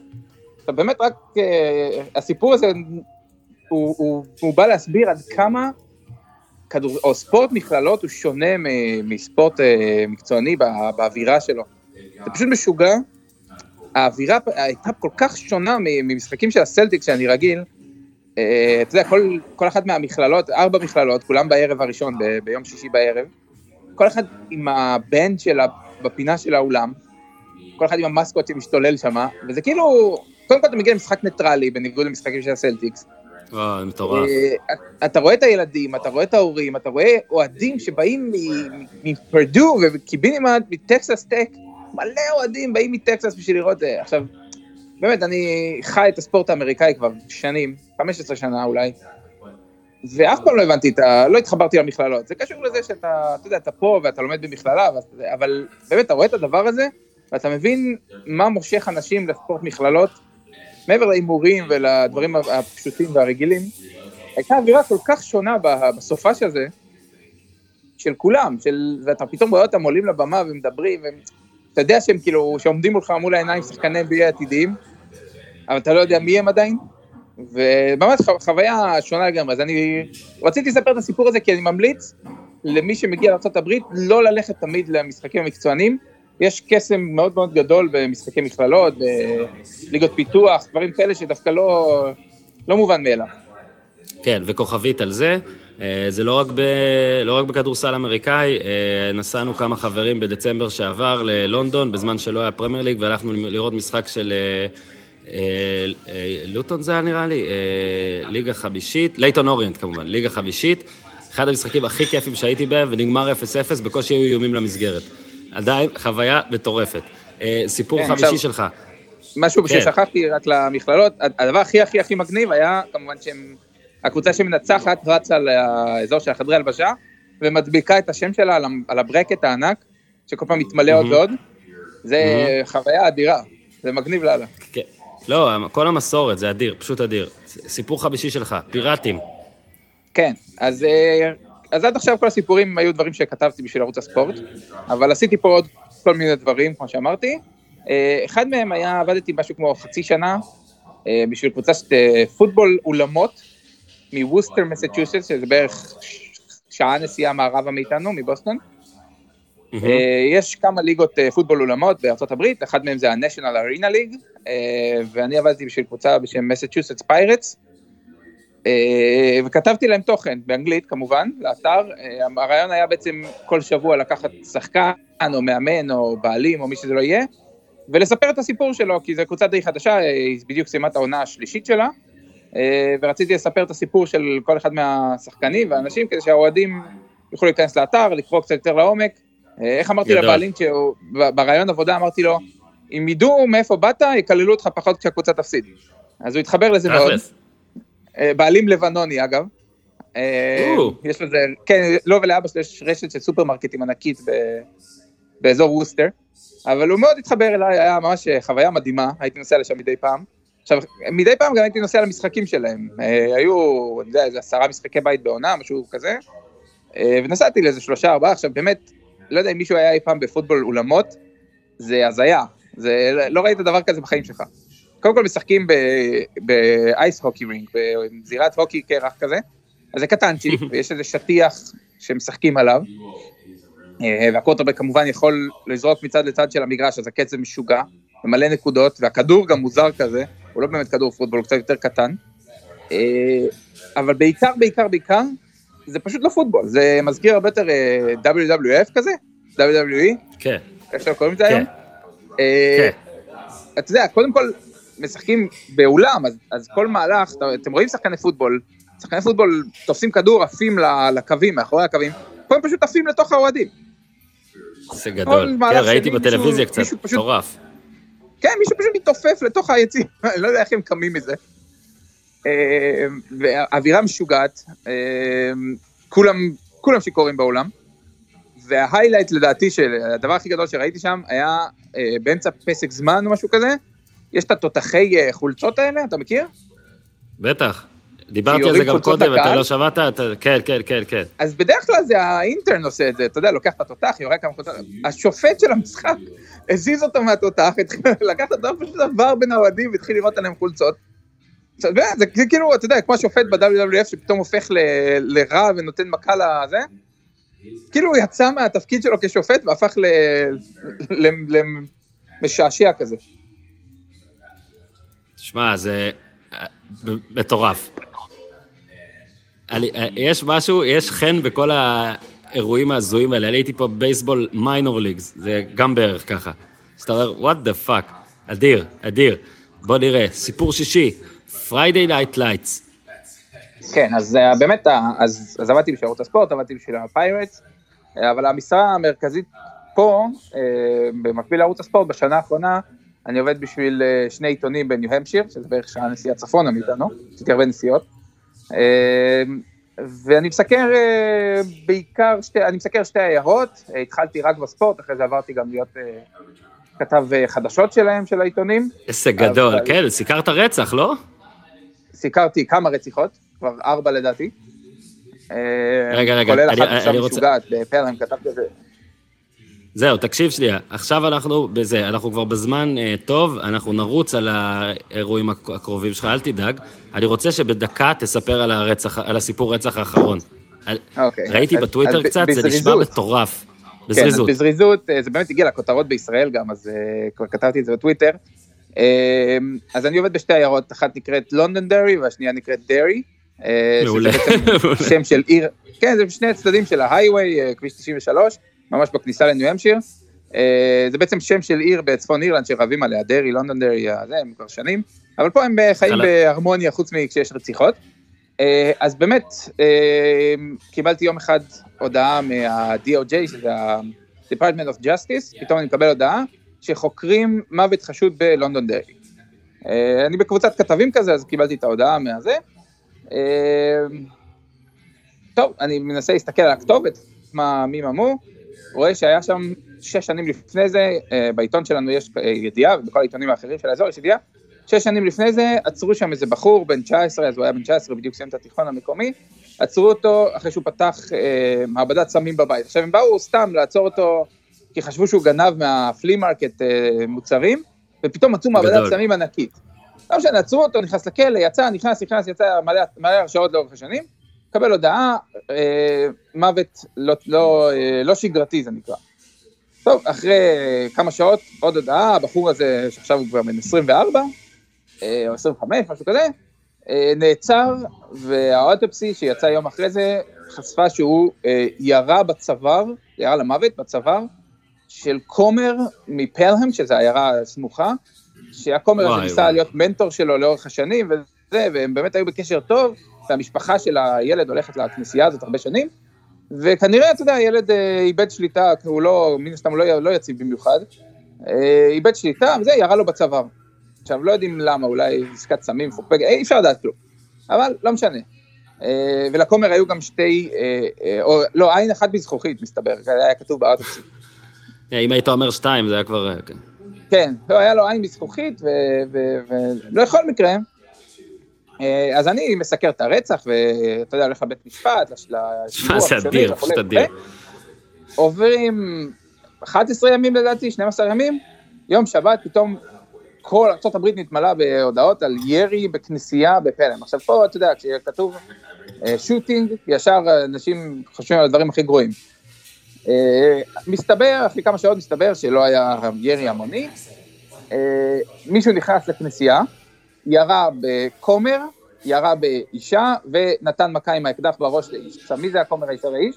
עכשיו באמת רק הסיפור הזה, הוא, הוא, הוא בא להסביר עד כמה כדור, או ספורט מכללות הוא שונה מספורט מקצועני בא- באווירה שלו. זה פשוט משוגע. האווירה הייתה כל כך שונה ממשחקים של הסלטיקס שאני רגיל. אה, אתה יודע, כל, כל אחת מהמכללות, ארבע מכללות, כולם בערב הראשון, ב- ביום שישי בערב. כל אחת עם ה band שלה בפינה של האולם. כל אחד עם ה mascot שמשתולל שם, וזה כאילו, קודם כל אתה מגיע למשחק ניטרלי, בניגוד למשחקים של הסלטיקס. וואו, זה מטורף. אה, אתה רואה את הילדים, אתה רואה את ההורים, אתה רואה אוהדים שבאים מפרדו וקיבינימט מטקסס טק, מלא אוהדים באים מטקסס בשביל לראות זה. עכשיו, באמת, אני חי את הספורט האמריקאי כבר שנים, 15 שנה אולי, ואף פעם לא הבנתי את ה... לא התחברתי למכללות. זה קשור לזה שאתה, אתה יודע, אתה פה ואתה לומד במכללה, אבל באמת, אתה רואה את הדבר הזה, ואתה מבין מה מושך אנשים לספורט מכללות, מעבר להימורים ולדברים הפשוטים והרגילים, הייתה אווירה כל כך שונה ב- בסופש הזה, של כולם, של, ואתה פתאום רואה אותם עולים לבמה ומדברים, והם, אתה יודע שהם כאילו, שעומדים מולך מול העיניים שחקני NBA עתידיים, אבל אתה לא יודע מי הם עדיין, וממש חו- חוויה שונה לגמרי, אז אני רציתי לספר את הסיפור הזה כי אני ממליץ למי שמגיע לארה"ב לא ללכת תמיד למשחקים המקצוענים, יש קסם מאוד מאוד גדול במשחקי מכללות, בליגות פיתוח, דברים כאלה שדווקא לא, לא מובן מאליו. כן, וכוכבית על זה. אה, זה לא רק, ב, לא רק בכדורסל אמריקאי, אה, נסענו כמה חברים בדצמבר שעבר ללונדון, בזמן שלא היה פרמייר ליג, והלכנו לראות משחק של אה, לוטון זה היה נראה לי, ליגה חמישית, לייטון אוריינט כמובן, ליגה חמישית, אחד המשחקים הכי כיפים שהייתי בהם, ונגמר 0-0, בקושי היו איומים למסגרת. עדיין חוויה מטורפת. סיפור כן, חמישי עכשיו- שלך. משהו כן. ששכחתי רק למכללות, הדבר הכי הכי הכי מגניב היה כמובן שהם, הקבוצה שמנצחת רצה לאזור של החדרי הלבשה ומדביקה את השם שלה על הברקט הענק, שכל פעם מתמלא עוד ועוד, זה חוויה אדירה, זה מגניב לאללה. כן. לא, כל המסורת, זה אדיר, פשוט אדיר. סיפור חמישי שלך, פיראטים. כן, אז, אה, אז עד עכשיו כל הסיפורים היו דברים שכתבתי בשביל ערוץ הספורט, אבל עשיתי פה עוד כל מיני דברים, כמו שאמרתי. אה, אחד מהם היה, עבדתי משהו כמו חצי שנה, אה, בשביל קבוצת פוטבול אולמות מווסטר, מסצ'וסטס, שזה בערך שעה נסיעה מערבה מאיתנו, מבוסטון. אה, יש כמה ליגות אה, פוטבול אולמות בארצות הברית, אחד מהם זה ה-National Arena League, אה, ואני עבדתי בשביל קבוצה בשם מסצ'וסטס פיירטס. וכתבתי להם תוכן, באנגלית כמובן, לאתר. הרעיון היה בעצם כל שבוע לקחת שחקן או מאמן או בעלים או מי שזה לא יהיה, ולספר את הסיפור שלו, כי זו קבוצה די חדשה, היא בדיוק סיימה את העונה השלישית שלה, ורציתי לספר את הסיפור של כל אחד מהשחקנים והאנשים, כדי שהאוהדים יוכלו להיכנס לאתר, לקרוא קצת יותר לעומק. אה, איך אמרתי גדול. לבעלים, ב- ברעיון עבודה אמרתי לו, אם ידעו מאיפה באת, יקללו אותך פחות כשהקבוצה תפסיד. אז הוא התחבר לזה מאוד. אה, בעלים לבנוני אגב. אה. יש לזה, כן, לא ולאבא שלו יש רשת של סופרמרקטים ענקית ב- באזור ווסטר, אבל הוא מאוד התחבר אליי, היה ממש אה, חוויה מדהימה, הייתי נוסע לשם מדי פעם. עכשיו, מדי פעם גם הייתי נוסע למשחקים שלהם, אה, היו, אני יודע, איזה עשרה משחקי בית בעונה, משהו כזה, אה, ונסעתי לאיזה שלושה, ארבעה, עכשיו באמת, לא יודע אם מישהו היה אי פעם בפוטבול אולמות, זה הזיה, זה, לא ראית דבר כזה בחיים שלך. קודם כל משחקים באייס הוקי רינג, בזירת הוקי קרח כזה, אז זה קטנצ'יק, ויש איזה שטיח שמשחקים עליו, אה, והקוטרבק כמובן יכול לזרוק מצד לצד של המגרש, אז הקצב משוגע, ומלא נקודות, והכדור גם מוזר כזה, הוא לא באמת כדור פוטבול, הוא קצת יותר קטן, אה, אבל בעיקר, בעיקר, בעיקר, זה פשוט לא פוטבול, זה מזכיר הרבה יותר אה, WWF כזה, WWE, כן, איך שאתם קוראים לזה כן, היום. אה, כן. אתה יודע, קודם כל, משחקים באולם, אז, אז כל מהלך, אתם רואים שחקני פוטבול, שחקני פוטבול תופסים כדור, עפים לקווים, מאחורי הקווים, פה הם פשוט עפים לתוך האוהדים. זה גדול. כן, ראיתי בטלוויזיה קצת, מטורף. כן, מישהו פשוט מתעופף לתוך היציע, אני לא יודע איך הם קמים מזה. אה, והאווירה משוגעת, אה, כולם, כולם שיכורים באולם, וההיילייט לדעתי של הדבר הכי גדול שראיתי שם היה אה, באמצע פסק זמן או משהו כזה, יש את התותחי אה, חולצות האלה, אתה מכיר? בטח. דיברתי על זה גם קודם, אתה? לא שמעת? כן, כן, כן, כן. אז בדרך כלל זה האינטרן עושה את זה, אתה יודע, לוקח את התותח, יורה כמה חולצות, השופט של המשחק הזיז אותו מהתותח, לקח את התותח, פשוט עבר בין האוהדים והתחיל לראות עליהם חולצות. זה, כאילו, אתה יודע, כמו השופט ב-WWF שפתאום הופך לרע ונותן מכה לזה, כאילו הוא יצא מהתפקיד שלו כשופט והפך למשעשע כזה. שמע, זה מטורף. אה, יש משהו, יש חן בכל האירועים ההזויים האלה. אני הייתי פה בבייסבול מיינור ליגס, זה גם בערך ככה. אז אתה אומר, what the fuck, אדיר, אדיר. בוא נראה, סיפור שישי, Friday Night Lights. כן, אז אה, באמת, אה, אז, אז עבדתי בשערות הספורט, עבדתי בשביל הפיירטס, אבל המשרה המרכזית פה, במקביל לערוץ הספורט, בשנה האחרונה, אני עובד בשביל שני עיתונים בניו-המשיר, שזה בערך שעה נסיעה צפונה מאיתנו, עשיתי הרבה נסיעות. אה, ואני מסקר אה, בעיקר, שתי, אני מסקר שתי עיירות, אה, התחלתי רק בספורט, אחרי זה עברתי גם להיות אה, כתב חדשות שלהם, של העיתונים. איזה גדול, אבל- כן, סיקרת רצח, לא? סיקרתי כמה רציחות, כבר ארבע לדעתי. רגע, רגע, כולל אני- אחת אני עכשיו רוצה- משוגעת, בפרם כתבתי את זה. זהו, תקשיב שנייה, עכשיו אנחנו בזה, אנחנו כבר בזמן אה, טוב, אנחנו נרוץ על האירועים הק- הקרובים שלך, אל תדאג. אני רוצה שבדקה תספר על הרצח, על הסיפור רצח האחרון. אוקיי. ראיתי אז- בטוויטר אז קצת, זה נשמע בזריזות. מטורף. כן, אז בזריזות. בזריזות, אה, זה באמת הגיע לכותרות בישראל גם, אז אה, כבר כתבתי את זה בטוויטר. אה, אז אני עובד בשתי עיירות, אחת נקראת לונדונדרי והשנייה נקראת דרי. מעולה. שם של עיר, כן, זה בשני הצדדים של ההייווי, כביש 93, ממש בכניסה לניו המשיר. אה, זה בעצם שם של עיר בצפון אירלנד שרבים עליה, דרי, לונדונדרי, אה, זה, הם כבר שנים, אבל פה הם אה, חיים. בהרמוניה חוץ מכשיש רציחות. אה, אז באמת, אה, קיבלתי יום אחד הודעה מה-DOJ, שזה ה-Department of Justice, פתאום אני מקבל הודעה שחוקרים מוות חשוד בלונדון דרי. אה, אני בקבוצת כתבים כזה, אז קיבלתי את ההודעה מהזה. אה, טוב, אני מנסה להסתכל על הכתובת, מה, מי ממו, רואה שהיה שם שש שנים לפני זה, אה, בעיתון שלנו יש אה, ידיעה, ובכל העיתונים האחרים של האזור יש ידיעה, שש שנים לפני זה עצרו שם איזה בחור בן 19, אז הוא היה בן 19, בדיוק סיים את התיכון המקומי, עצרו אותו אחרי שהוא פתח אה, מעבדת סמים בבית. עכשיו הם באו סתם לעצור אותו, כי חשבו שהוא גנב מה flea market אה, מוצרים, ופתאום מצאו מעבדת. סמים ענקית. לא משנה, עצרו אותו, נכנס לכלא, יצא, נכנס, נכנס, יצא, מלא, מלא הרשעות לאורך השנים, קבל הודעה, אה, מוות לא, לא, אה, לא שגרתי זה נקרא. טוב, אחרי כמה שעות, עוד הודעה, הבחור הזה, שעכשיו הוא כבר בן 24, אה, או 25, משהו כזה, אה, נעצר, והאוטופסי שיצא יום אחרי זה, חשפה שהוא אה, ירה בצוואר, ירה למוות בצוואר, של כומר מפלהם, שזו עיירה סמוכה, שהכומר הזה ניסה. להיות מנטור שלו לאורך השנים, וזה, והם באמת היו בקשר טוב, והמשפחה של הילד הולכת לכנסייה הזאת הרבה שנים, וכנראה, אתה יודע, הילד אה, איבד שליטה, הוא לא, מן הסתם לא, לא יציב במיוחד, אה, איבד שליטה, וזה, ירה לו בצוואר. עכשיו, לא יודעים למה, אולי עסקת סמים, מפוקפקת, אי אפשר לדעת כלום. אבל לא משנה. אה, ולכומר היו גם שתי, אה, אה, או לא, עין אחת בזכוכית, מסתבר, זה היה כתוב. אה, אם היית אומר שתיים, זה היה כבר... אה, כן. כן, לא, היה לו עין מזכוכית, ולא בכל מקרה, אה, אז אני מסקר את הרצח, ואתה יודע, הולך לבית משפט, לש- לשימוע מה זה אדיר, פשוט אדיר. עוברים 11 ימים לדעתי, 12 ימים, יום שבת, פתאום כל ארה"ב נתמלה בהודעות על ירי בכנסייה בפלם. עכשיו פה, אתה יודע, כשכתוב שוטינג, ישר אנשים חושבים על הדברים הכי גרועים. אה, מסתבר, אחרי כמה שעות מסתבר שלא היה ירי המוני. אה, מישהו נכנס לכנסייה, ירה בכומר, ירה באישה, ונתן מכה עם האקדח בראש לאיש. עכשיו, מי זה הכומר הישר האיש?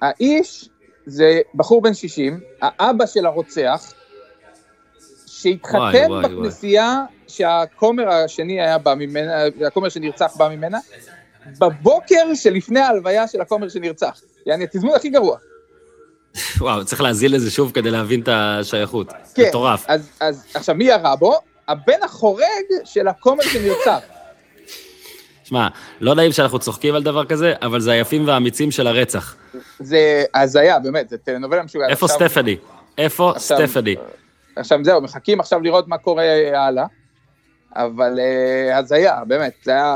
האיש זה בחור בן 60, האבא של הרוצח, שהתחתן בכנסייה שהכומר השני היה בא ממנה, הכומר שנרצח בא ממנה, בבוקר שלפני ההלוויה של הכומר שנרצח. יעני, התזמון הכי גרוע. וואו, צריך להזיל לזה שוב כדי להבין את השייכות. כן, מטורף. אז, אז עכשיו, מי ירה בו? הבן החורג של הכומר שנרצח. שמע, לא נעים שאנחנו צוחקים על דבר כזה, אבל זה היפים והאמיצים של הרצח. זה הזיה, באמת, זה טלנובלה משוגעת. איפה עכשיו- סטפני? איפה עכשיו- סטפני? עכשיו זהו, מחכים עכשיו לראות מה קורה הלאה, אבל אה, הזיה, באמת, זה היה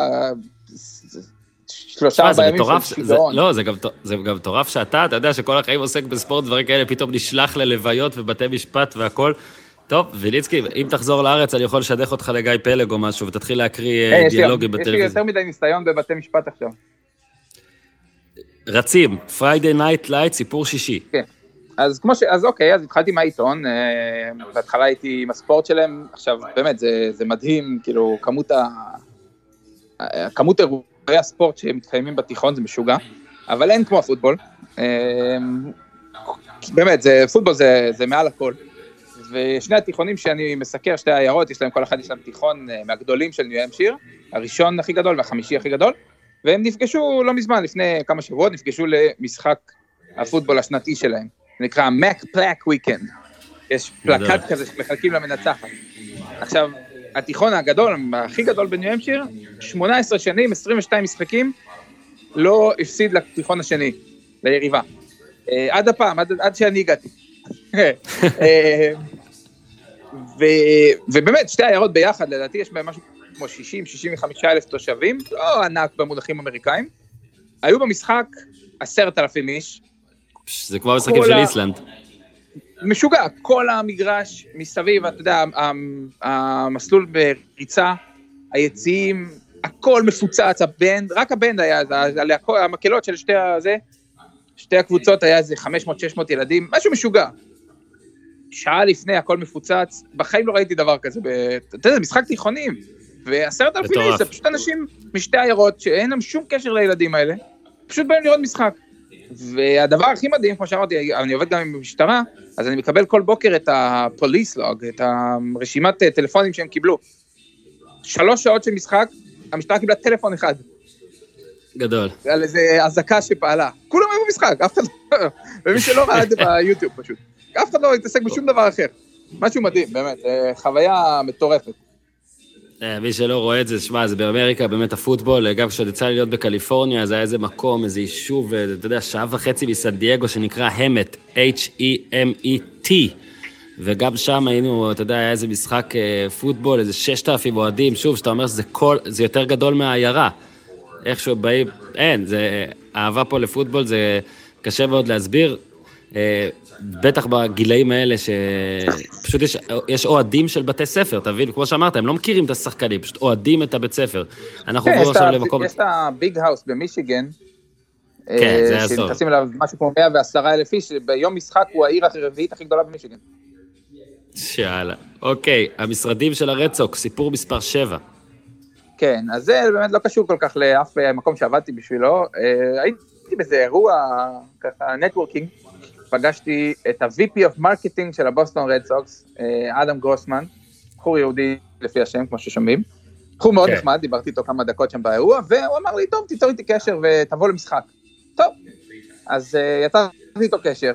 שלושה, ארבעה ימים מטורף, של שיגעון. לא, זה גם- זה גם מטורף שאתה, אתה יודע שכל החיים עוסק בספורט, דברים כאלה, פתאום נשלח ללוויות ובתי משפט והכל. טוב, ויליצקי, אם תחזור לארץ, אני יכול לשדך אותך לגיא פלג או משהו, ותתחיל להקריא אה, אה, יש לי- דיאלוגים בטלוויזיה. יותר מדי ניסיון בבתי משפט עכשיו. רצים, Friday Night Light, סיפור שישי. כן. אז כמו ש... אז אוקיי, אז התחלתי מהעיתון, אה, בהתחלה הייתי עם הספורט שלהם, עכשיו באמת זה, זה מדהים, כאילו כמות ה... ה- כמות אירועי הספורט שמתקיימים בתיכון זה משוגע, אבל אין כמו הפוטבול. אה, באמת, זה, פוטבול זה, זה מעל הכל. ושני התיכונים שאני מסקר, שתי העיירות, יש להם, כל אחד יש להם תיכון אה, מהגדולים של ניו המשיר, הראשון הכי גדול והחמישי הכי גדול, והם נפגשו לא מזמן, לפני כמה שבועות, נפגשו למשחק הפוטבול השנתי שלהם. נקרא Mac Plaque Weekend. יש. פלקט כזה שמחלקים למנצחת. עכשיו, התיכון הגדול, הכי גדול בניו המשיר, 18 שנים, 22 משחקים, לא הפסיד לתיכון השני, ליריבה. אה, עד הפעם, עד, עד שאני הגעתי. ו, ובאמת, שתי עיירות ביחד, לדעתי יש בהם משהו כמו 60-65 אלף תושבים, לא ענק במונחים אמריקאים. היו במשחק עשרת אלפים איש, זה כמו המשחקים של איסלנד. משוגע, כל המגרש מסביב, אתה יודע, המ- המסלול בריצה, היציעים, הכל מפוצץ, הבנד, רק הבנד היה, המקהלות של שתי הזה, שתי הקבוצות היה איזה 500-600 ילדים, משהו משוגע. שעה לפני הכל מפוצץ, בחיים לא ראיתי דבר כזה, אתה יודע, זה משחק תיכונים, ועשרת אלפים. איש, זה פשוט אנשים משתי עיירות שאין להם שום קשר לילדים האלה, פשוט באים לראות משחק. והדבר הכי מדהים, כמו שאמרתי, אני עובד גם עם המשטרה, אז אני מקבל כל בוקר את הפוליס לוג, את הרשימת אה, טלפונים שהם קיבלו. שלוש שעות של משחק, המשטרה קיבלה טלפון אחד, גדול. על איזה אזעקה שפעלה. כולם היו במשחק, אף אחד לא... ומי שלא ראה את זה ביוטיוב פשוט. אף אחד לא התעסק בשום דבר אחר. משהו מדהים, באמת, אה, חוויה מטורפת. אה, מי שלא רואה את זה, שמע, זה באמריקה, באמת הפוטבול, גם כשעוד יצא לי להיות בקליפורניה, אז היה איזה מקום, איזה יישוב, אה, אתה יודע, שעה וחצי מסן דייגו, שנקרא המט, H-E-M-E-T. וגם שם היינו, אתה יודע, היה איזה משחק פוטבול, איזה 6,000 אוהדים, שוב, שאתה אומר שזה כל, זה יותר גדול מהעיירה. איכשהו באים, אין, זה, אהבה פה לפוטבול זה קשה מאוד להסביר. בטח בגילאים האלה, שפשוט יש, יש אוהדים של בתי ספר, אתה מבין? כמו שאמרת, הם לא מכירים את השחקנים, פשוט אוהדים את הבית ספר. אנחנו כן, עוברים יש עכשיו למקום... יש את הביג האוס במישיגן. כן, זה אה, היה זול. שנכנסים אליו משהו כמו 110 אלף איש, שביום משחק הוא העיר הרביעית הכי גדולה במישיגן. יאללה. אוקיי, המשרדים של הרד סוקס, סיפור מספר 7. כן, אז זה באמת לא קשור כל כך לאף אה, מקום שעבדתי בשבילו. אה, הייתי באיזה אירוע, ככה, נטוורקינג, פגשתי את ה-VP of Marketing של הבוסטון רד סוקס, אה, אדם גרוסמן, בחור יהודי לפי השם, כמו ששומעים. בחור מאוד כן. נחמד, דיברתי איתו כמה דקות שם באירוע, והוא אמר לי, טוב, תיצור איתי קשר ותבוא למשחק. טוב, אז uh, יצרתי איתו קשר,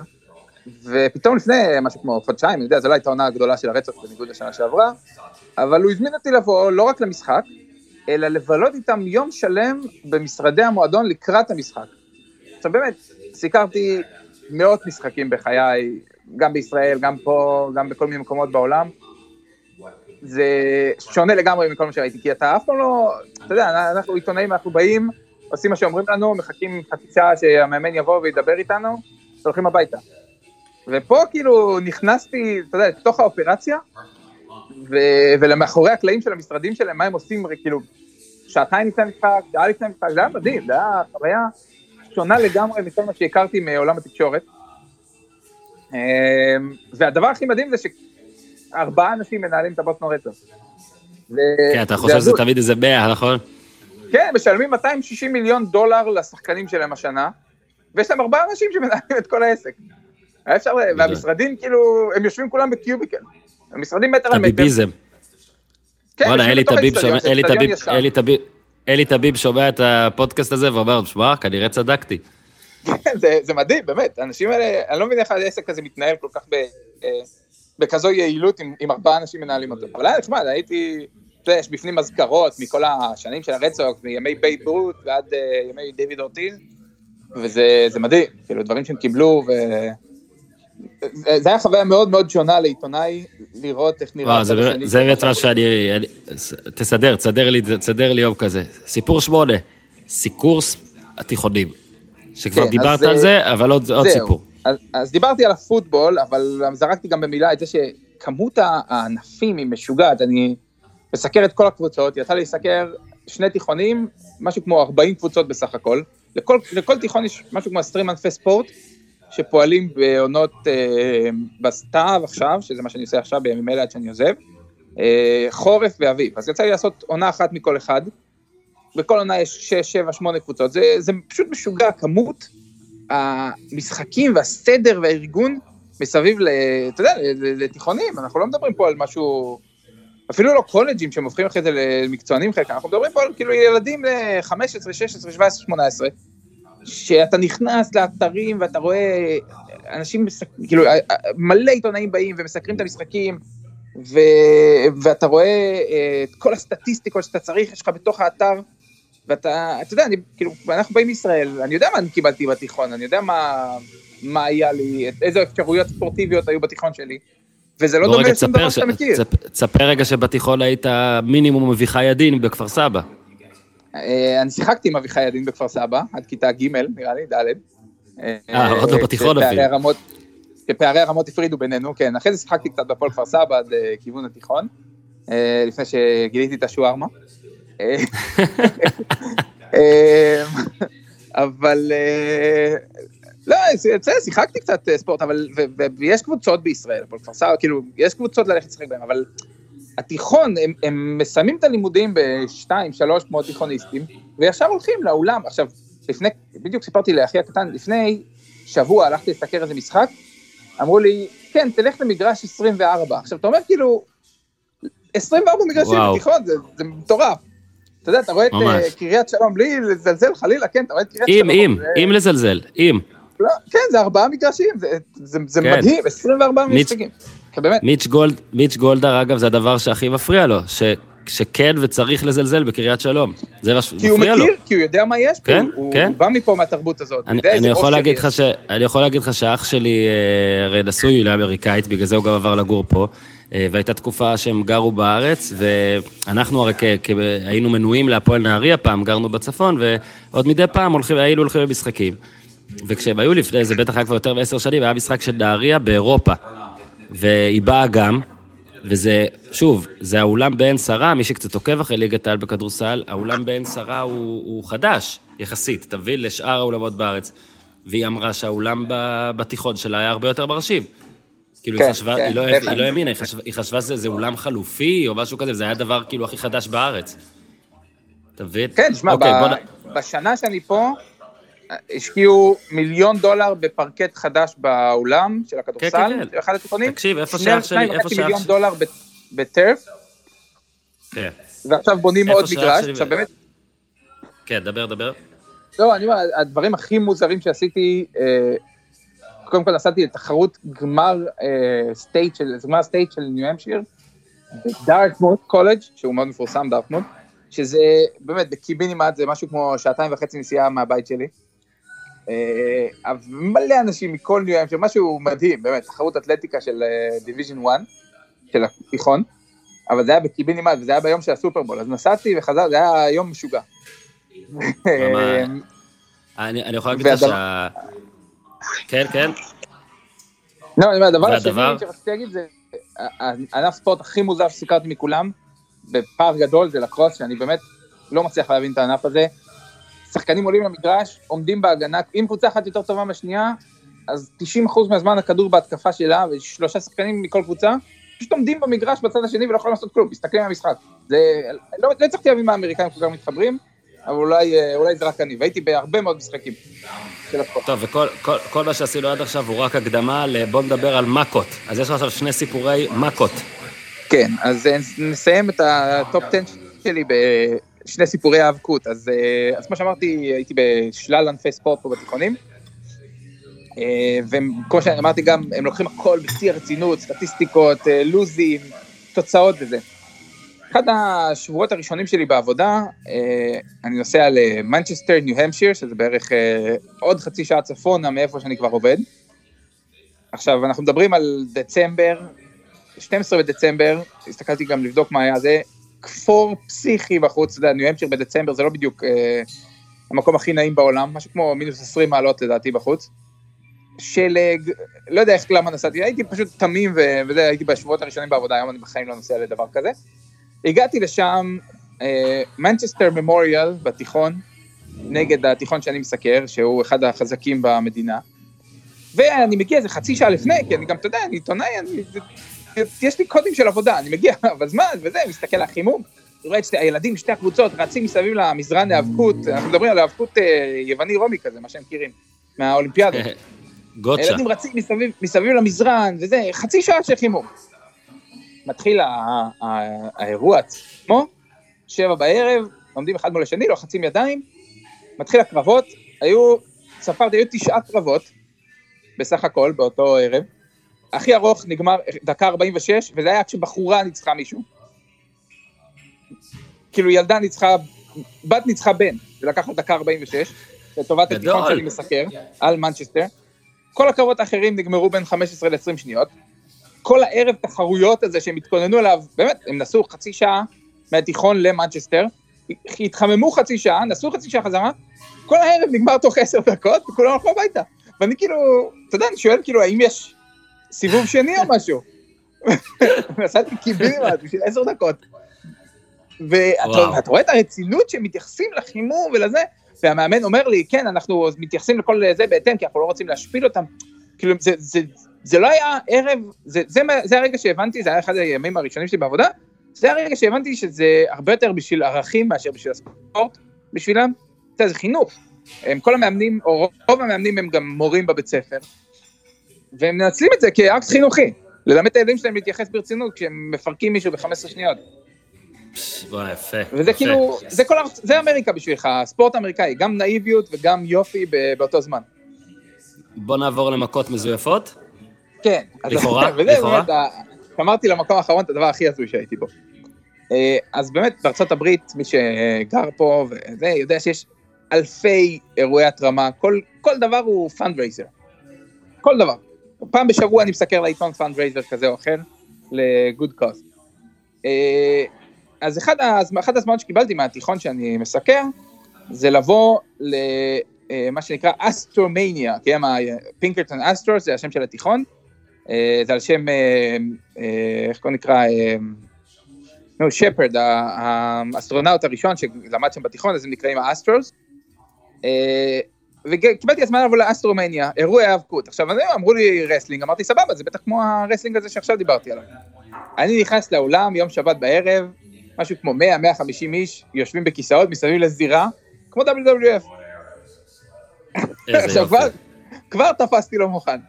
ופתאום לפני משהו כמו חודשיים, אני יודע, זו לא הייתה העונה הגדולה של הרצח בניגוד לשנה שעברה, אבל הוא הזמין אותי לבוא לא רק למשחק, אלא לבלות איתם יום שלם במשרדי המועדון לקראת המשחק. עכשיו באמת, סיקרתי מאות משחקים בחיי, גם בישראל, גם פה, גם בכל מיני מקומות בעולם. זה שונה לגמרי מכל מה שראיתי, כי אתה אף פעם לא, אתה יודע, אנחנו עיתונאים, אנחנו באים, עושים מה שאומרים לנו, מחכים חצי שעה שהמאמן יבוא וידבר איתנו, והולכים הביתה. ופה כאילו נכנסתי, אתה יודע, לתוך האופרציה, ו- ולמאחורי הקלעים של המשרדים שלהם, מה הם עושים, כאילו, שעתיים לפני המשחק, שעה לפני המשחק, זה היה מדהים, זה היה חוויה שונה לגמרי מכל מה שהכרתי מעולם התקשורת. אמ, והדבר הכי מדהים זה שארבעה אנשים מנהלים את הבוסטון רצח. כן, אתה חושב שזה תמיד איזה 100, נכון? כן, משלמים 260 מיליון דולר לשחקנים שלהם השנה, ויש להם ארבעה אנשים שמנהלים את כל העסק. היה אפשר, והמשרדים כאילו, הם יושבים כולם בקיוביקל. המשרדים מטר על מטר. הביביזם. כן, וואלה, אלי האצטדיון, שומע- אלי ישן. אלי טביב- שומע את הפודקאסט הזה ואומר, שמע, כנראה צדקתי. זה, זה מדהים, באמת, האנשים האלה, אני לא מבין איך העסק הזה מתנהל כל כך ב, אה, בכזו יעילות עם, עם ארבעה אנשים מנהלים אותו. אבל היה נחמד, הייתי, אתה יודע, יש בפנים אזכרות מכל השנים של הרד סוקס, מימי בייב רות ועד אה, ימי דיוויד אורטיז, וזה זה מדהים, כאילו דברים שהם קיבלו, ו... זה היה חוויה מאוד מאוד שונה לעיתונאי, לראות איך נראה... וואו, זה באמת- זה מה. שאני... אני- תסדר, תסדר לי, תסדר לי יום כזה. סיפור שמונה, סיקורס התיכונים. שכבר כן, דיברת אז, על זה, אבל עוד עוד. סיפור. אז, אז דיברתי על הפוטבול, אבל זרקתי גם במילה את זה שכמות הענפים היא משוגעת. אני מסקר את כל הקבוצות, יצא לי לסקר שני תיכונים, משהו כמו 40 קבוצות בסך הכל. לכל, לכל תיכון יש משהו כמו 20 ענפי ספורט, שפועלים בעונות אה, בסתיו עכשיו, שזה מה שאני עושה עכשיו בימים אלה עד שאני עוזב, אה, חורף ואביב. אז יצא לי לעשות עונה אחת מכל אחד. בכל עונה יש 6, 7, 8 קבוצות. זה, זה פשוט משוגע, כמות המשחקים והסדר והארגון מסביב, ל, אתה יודע, לתיכונים, אנחנו לא מדברים פה על משהו, אפילו לא קולג'ים שהם הופכים אחרי זה למקצוענים חלקם, אנחנו מדברים פה על כאילו ילדים ל-15, 16, 17, 18, שאתה נכנס לאתרים ואתה רואה אנשים, מסק... כאילו מלא עיתונאים באים ומסקרים את המשחקים, ו... ואתה רואה אה, את כל הסטטיסטיקות שאתה צריך, יש לך בתוך האתר, ואתה, אתה יודע, אני, כאילו, אנחנו באים מישראל, אני יודע מה אני קיבלתי בתיכון, אני יודע מה, מה היה לי, איזה אפשרויות ספורטיביות היו בתיכון שלי, וזה לא דומה לשום דבר שאתה מכיר. תספ- תספר רגע שבתיכון היית מינימום אביחי ידין בכפר סבא. אה, אני שיחקתי עם אביחי ידין בכפר סבא, עד כיתה ג', נראה לי, ד'. אה, עוד לא בתיכון אפילו. כשפערי הרמות הפרידו בינינו, כן, אחרי זה שיחקתי קצת בפועל כפר סבא עד אה, כיוון התיכון, אה, לפני שגיליתי את השווארמה. אה, אה, אבל אה, לא, בסדר, שיחקתי קצת אה, ספורט, אבל, ויש קבוצות בישראל, הפועל כפר סבא, כאילו, יש קבוצות ללכת לשחק בהן, אבל התיכון, הם, הם מסיימים את הלימודים בשתיים, שלוש כמו תיכוניסטים, וישר הולכים לאולם. עכשיו, לפני, בדיוק סיפרתי לאחי הקטן, לפני שבוע הלכתי לסקר איזה משחק, אמרו לי, כן, תלך למגרש 24. עכשיו, אתה אומר כאילו, 24 מגרשים. בתיכון, זה, זה מטורף. אתה יודע, אתה רואה את ממש. אה, קריית שלום, בלי לזלזל חלילה, כן, אתה רואה את קריית אם, שלום. אם, זה- אם לזלזל, אם. לא, כן, זה ארבעה מגרשים, זה, זה, זה כן. מדהים, 24 מיץ'- משחקים. באמת. מיץ' גולד, מיץ' גולדהר, אגב, זה הדבר שהכי מפריע לו, ש, שכן וצריך לזלזל בקריית שלום. זה מה כי הוא שמפריע לו. מכיר, כי הוא יודע מה יש פה, כן, הוא, כן. הוא בא מפה מהתרבות הזאת. אני, אני, יכול להגיד. לך ש, אני יכול להגיד לך שאח שלי אה, הרי נשוי לאמריקאית, בגלל זה הוא גם עבר לגור פה, אה, והייתה תקופה שהם גרו בארץ, ואנחנו הרי כ, כ, היינו מנויים להפועל נהריה פעם, גרנו בצפון, ועוד מדי פעם הולכים, היינו הולכים למשחקים. וכשהם היו לפני, זה בטח היה כבר יותר מעשר שנים, היה משחק של נהריה באירופה. והיא באה גם, וזה, שוב, זה האולם בעין שרה, מי שקצת עוקב אחרי ליגת העל בכדורסל, האולם בעין שרה הוא, הוא חדש, יחסית, תבין, לשאר האולמות בארץ. והיא אמרה שהאולם בתיכון שלה היה הרבה יותר מרשים. כאילו, כן, היא חשבה, כן, היא לא- בהחלט. היא לא האמינה, היא חשבה- היא חשבה שזה זה אולם חלופי, או משהו כזה, זה היה הדבר כאילו הכי חדש בארץ. אתה מבין? כן, שמע, אוקיי, בוא ב- נ- בשנה שאני פה, השקיעו מיליון דולר בפרקט חדש באולם של הכדורסל, כן, כן. של אחד התיכונים. תקשיב, איפה שאח שלי, איפה שאח מיליון שלי- דולר ב- בטרף, כן, ועכשיו בונים עוד מגרש. עכשיו באמת, כן, דבר, דבר. לא, אני אומר, הדברים הכי מוזרים שעשיתי, אה, קודם כל נסעתי לתחרות גמר state של, גמר state של ניו המפשיר, בדארטמוט קולג', שהוא מאוד מפורסם, דארטמוט, שזה באמת בקיבינימט, זה משהו כמו שעתיים וחצי נסיעה מהבית שלי. אה, מלא אנשים מכל ניו המפשיר, משהו מדהים, באמת, תחרות אתלטיקה של division 1, של התיכון, אבל זה היה בקיבינימט, וזה היה ביום של הסופרבול, אז נסעתי וחזרתי, זה היה יום משוגע. אה, אני אני יכול להגיד לך שה... כן, כן, לא, אני אומר, הדבר השני? שרציתי להגיד זה, הענף ספורט הכי מוזר שסיקרתי מכולם, בפער גדול, זה לקרוס, שאני באמת לא מצליח להבין את הענף הזה. שחקנים עולים למגרש, עומדים בהגנה, אם קבוצה אחת יותר טובה מהשנייה, אז 90% מהזמן הכדור בהתקפה שלה, ושלושה שחקנים מכל קבוצה, פשוט עומדים במגרש בצד השני ולא יכולים לעשות כלום, מסתכלים על המשחק. זה, לא, לא הצלחתי להבין מה האמריקאים כל כך מתחברים, אבל אולי, אה, אולי זה רק אני, והייתי בהרבה מאוד משחקים של. טוב, וכל כל, כל מה שעשינו עד עכשיו הוא רק הקדמה לבוא נדבר על מכות. אז יש לך עכשיו שני סיפורי מכות. כן, אז אה, נסיים את הטופ 10 שלי בשני סיפורי האבקות. אז, אה, אז כמו שאמרתי, הייתי בשלל ענפי ספורט פה בתיכונים. אה, וכמו שאמרתי גם, הם לוקחים הכל בשיא הרצינות, סטטיסטיקות, אה, לוזים, תוצאות וזה. אחד השבועות הראשונים שלי בעבודה, אני נוסע למנצ'סטר, ניו המשיר, שזה בערך עוד חצי שעה צפונה מאיפה שאני כבר עובד. עכשיו, אנחנו מדברים על דצמבר, 12 בדצמבר, הסתכלתי גם לבדוק מה היה זה, כפור פסיכי בחוץ, אתה יודע, ניו המשיר בדצמבר זה לא בדיוק אה, המקום הכי נעים בעולם, משהו כמו מינוס 20 מעלות לדעתי בחוץ. שלג, לא יודע איך למה נסעתי, הייתי פשוט תמים ו- וזה, הייתי בשבועות הראשונים בעבודה, היום אני בחיים לא נוסע לדבר כזה. הגעתי לשם, מנצ'סטר ממוריאל בתיכון, נגד התיכון שאני מסקר, שהוא אחד החזקים במדינה. ואני מגיע איזה חצי שעה לפני, כי אני גם, אתה יודע, אני עיתונאי, אני, יש לי קודים של עבודה, אני מגיע בזמן, וזה, מסתכל על החימום, רואה את שתי הילדים, שתי הקבוצות, רצים מסביב למזרן להיאבקות, אנחנו מדברים על היאבקות אה, יווני-רומי כזה, מה שהם מכירים, מהאולימפיאדות. גוצ'ה. הילדים רצים מסביב, מסביב למזרן, וזה, חצי שעה של חימום. מתחיל האירוע עצמו, שבע בערב, עומדים אחד מול השני, לוחצים ידיים, מתחיל הקרבות, היו, ספרתי, היו תשעה קרבות, בסך הכל, באותו ערב. הכי ארוך נגמר דקה 46, וזה היה כשבחורה ניצחה מישהו. כאילו ילדה ניצחה, בת ניצחה בן, לה דקה 46, לטובת. התיכון שאני מסקר, על מנצ'סטר. כל הקרבות האחרים נגמרו בין 15 ל-20 שניות. כל הערב תחרויות הזה שהם התכוננו אליו, באמת, הם נסעו חצי שעה מהתיכון למנצ'סטר, התחממו חצי שעה, נסעו חצי שעה חזרה, כל הערב נגמר תוך עשר דקות, וכולם הלכו הביתה. ואני כאילו, אתה יודע, אני שואל כאילו, האם יש סיבוב שני או משהו? נסעתי קיבינימט בשביל עשר דקות. ואתה. ואתה רואה את הרצינות שהם מתייחסים לחימום ולזה, והמאמן אומר לי, כן, אנחנו מתייחסים לכל זה בהתאם, כי אנחנו לא רוצים להשפיל אותם. כאילו, זה, זה, זה לא היה ערב, זה, זה, זה הרגע שהבנתי, זה היה אחד הימים הראשונים שלי בעבודה, זה הרגע שהבנתי שזה הרבה יותר בשביל ערכים מאשר בשביל הספורט, בשבילם. אתה יודע, זה חינוך. הם כל המאמנים, או רוב המאמנים הם גם מורים בבית ספר, והם מנצלים את זה כאקט חינוכי. ללמד את הילדים שלהם להתייחס ברצינות כשהם מפרקים מישהו ב-15 שניות. וואי, יפה. וזה יפה. כאילו, זה כל, זה אמריקה בשבילך, הספורט האמריקאי, גם נאיביות וגם יופי באותו זמן. בוא נעבור למכות מזויפות. כן. לכאורה, לכאורה. אמרתי למקום האחרון את הדבר הכי הזוי שהייתי בו. אה, אז באמת, בארצות הברית, מי שגר פה וזה, יודע שיש אלפי אירועי התרמה, כל, כל דבר הוא fundraiser. כל דבר. פעם בשבוע אני מסקר לעיתון fundraiser כזה או אחר, ל good cause. אה, אז אחד, אחד הזמנות שקיבלתי מהתיכון שאני מסקר, זה לבוא למה שנקרא אסטרומאניה, כן, פינקרטון אסטרו, זה השם של התיכון, אה, זה על שם, אה, אה, איך קוראים נקרא, אה, נו, שפרד, האסטרונאוט הראשון שלמד שם בתיכון, אז הם נקראים האסטרוס. וקיבלתי הזמנה לבוא לאסטרומניה, אירועי האבקות. עכשיו, אני- אמרו לי wrestling, אמרתי סבבה, זה בטח כמו ה wrestling הזה שעכשיו דיברתי עליו. אני נכנס לאולם, יום שבת בערב, משהו כמו 100-150 איש יושבים בכיסאות מסביב לזירה, כמו WWF. עכשיו. כבר, כבר תפסתי לא מוכן.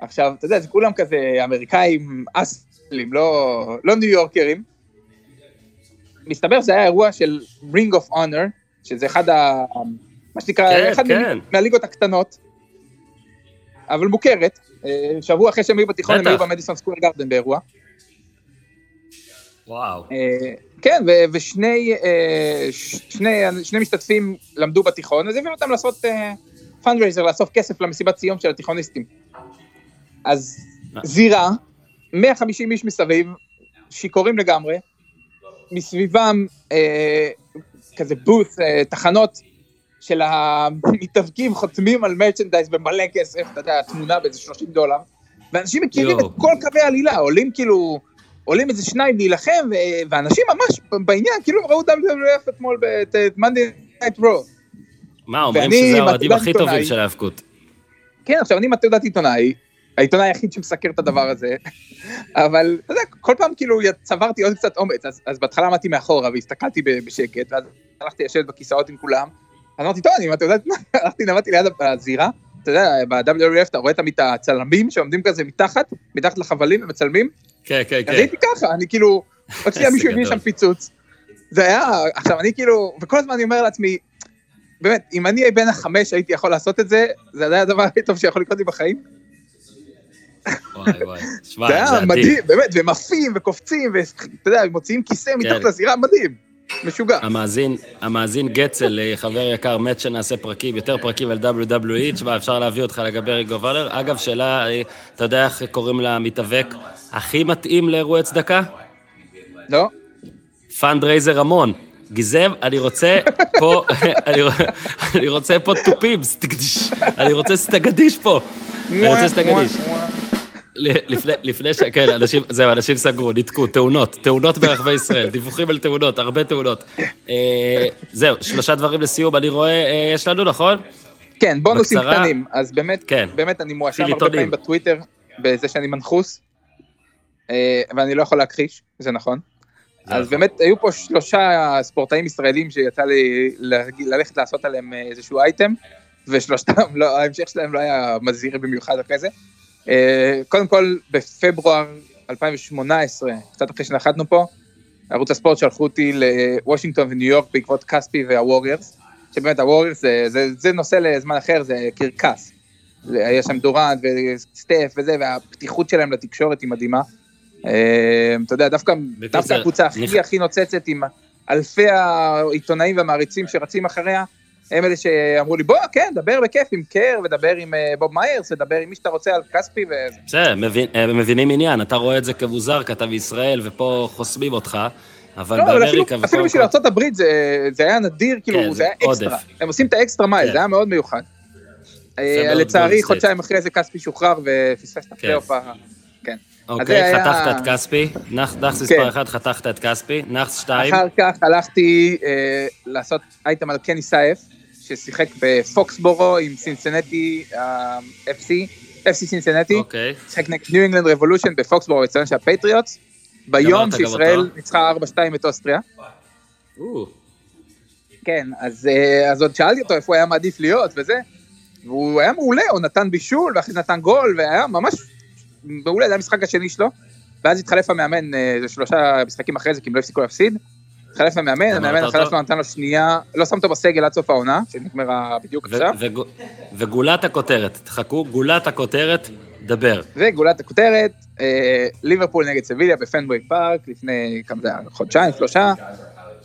עכשיו, אתה יודע, זה כולם כזה אמריקאים אסלים, לא, לא ניו יורקרים. מסתבר שזה היה אירוע של Ring of Honor, שזה אחד ה... מה שנקרא, כן, אחד כן. מה- מהליגות הקטנות, אבל מוכרת. אה, שבוע אחרי שהם היו בתיכון, הם. היו במדיסון סקוויר גרדן באירוע. וואו. אה, כן, ושני אה, שני, שני משתתפים למדו בתיכון, אז הביאו אותם לעשות fundraiser, לאסוף כסף למסיבת סיום של התיכוניסטים. אז. זירה, 150 איש מסביב, שיכורים לגמרי, מסביבם אה, כזה בוס, אה, תחנות של המתאבקים חותמים על merchandise במלא כסף, אתה יודע, תמונה באיזה 30 דולר, ואנשים מכירים יואו. את כל קווי העלילה, עולים כאילו, עולים איזה שניים להילחם, ואנשים ממש בעניין, כאילו הם ראו WWF אתמול את Monday Night Raw. מה, אומרים שזה האוהדים הכי טובים. של ההאבקות. כן, עכשיו אני עם התעודת עיתונאי, העיתונאי היחיד שמסקר את הדבר הזה, אבל אתה יודע, כל פעם כאילו צברתי עוד קצת אומץ, אז, אז בהתחלה עמדתי מאחורה והסתכלתי בשקט, ואז הלכתי לשבת בכיסאות עם כולם, אמרתי, טוב, אני התעודת עיתונאי, הלכתי, נעמדתי ליד הזירה, אתה יודע, ב-WWF אתה רואה תמיד את הצלמים שעומדים כזה מתחת, מתחת לחבלים ומצלמים, כן, כן, כן. הייתי ככה, אני כאילו, עוד שנייה מישהו הביא. שם פיצוץ. זה היה, עכשיו אני כאילו, וכל הזמן אני אומר לעצמי, באמת, אם אני בן החמש הייתי יכול לעשות את זה, זה היה הדבר הכי טוב שיכול לקרות לי בחיים. וואי, וואי. שמע, זה היה. מדהים, באמת, והם עפים וקופצים, ואתה יודע, מוציאים כיסא מתחת לזירה, מדהים, משוגע. המאזין, המאזין גצל, אה, חבר יקר, מת שנעשה פרקים, יותר פרקים על WWE, תשמע, אפשר להביא אותך לגבי ריגו וולר. אגב, שאלה, אה, אתה יודע איך קוראים למתאבק הכי מתאים לאירועי צדקה? לא? פאנדרייזר המון. גיזם, אני רוצה פה, אני רוצ- אני רוצה פה תופים, סטגדיש. אני רוצה סטגדיש פה. אני רוצה סטגדיש. לפני, לפני ש... כן, אנשים, זהו, אנשים סגרו, ניתקו, תאונות, תאונות ברחבי ישראל, דיווחים על תאונות, הרבה תאונות. אה, זהו, שלושה דברים לסיום, אני רואה, אה, יש לנו, נכון? כן, בונוסים בקצרה. קטנים, אז באמת, כן. באמת אני מואשם הרבה. פעמים בטוויטר, בזה שאני מנחוס, אה, ואני לא יכול להכחיש, זה נכון. זה אז נכון. באמת היו פה שלושה ספורטאים ישראלים שיצא לי ללכת לעשות עליהם אה, איזשהו אייטם, ושלושתם, לא, ההמשך שלהם לא היה מזהיר במיוחד אחרי זה. אה, קודם כל, בפברואר 2018, קצת אחרי שנחתנו פה, ערוץ הספורט שלחו אותי לוושינגטון וניו יורק בעקבות כספי והווריירס, שבאמת הווריירס זה, זה, זה נושא לזמן אחר, זה קרקס. היה שם דורנט וסטף וזה, והפתיחות שלהם לתקשורת היא מדהימה. אה, אתה יודע, דווקא, דווקא הקבוצה הכי הכי נוצצת עם אלפי העיתונאים והמעריצים שרצים אחריה, הם אלה שאמרו לי, בוא, כן, דבר בכיף עם קר, ודבר עם אה, בוב מיירס, ודבר עם מי שאתה רוצה על כספי, ו... בסדר, הם מבינים עניין, אתה רואה את זה כמוזר, אתה בישראל, ופה חוסמים אותך, אבל לא, אפילו, באמריקה אפילו בשביל ארה"ב זה, זה היה נדיר, כאילו, כן, זה היה אקסטרה. הם עושים את ה extra mile, כן. זה היה מאוד מיוחד. אה, לצערי, חודשיים אחרי זה כספי שוחרר ופספס את הפלייאוף ה... כן. זה אוקיי, היה- חתכת את כספי, נאחס. מספר 1, חתכת את כספי, נאחס 2, אחר כך הלכתי אה, לעשות אייטם על קני סייף, ששיחק בפוקסבורו עם סינסנטי אה, FC, FC סינסנטי. אוקיי, שיחק נגד ניו אינגלנד רבולושן בפוקסבורו, אצטדיון של הפטריוטס. ביום שישראל? ניצחה 4-2 את אוסטריה. או, כן, אז, אה, אז עוד שאלתי אותו איפה הוא היה מעדיף להיות וזה, והוא היה מעולה, הוא נתן בישול, ואחרי זה נתן גול, והיה ממש מעולה, זה המשחק השני שלו, ואז התחלף המאמן, אה, זה שלושה משחקים אחרי זה, כי הם לא הפסיקו להפסיד. התחלף המאמן, המאמן? שלו נתן לו שנייה, לא שם אותו בסגל עד סוף העונה, שנגמרה בדיוק עכשיו, וגו- וגולת הכותרת, תחכו, גולת הכותרת, דבר. וגולת הכותרת, אה, ליברפול נגד סביליה בפנוויי פארק, לפני חודשיים, שלושה,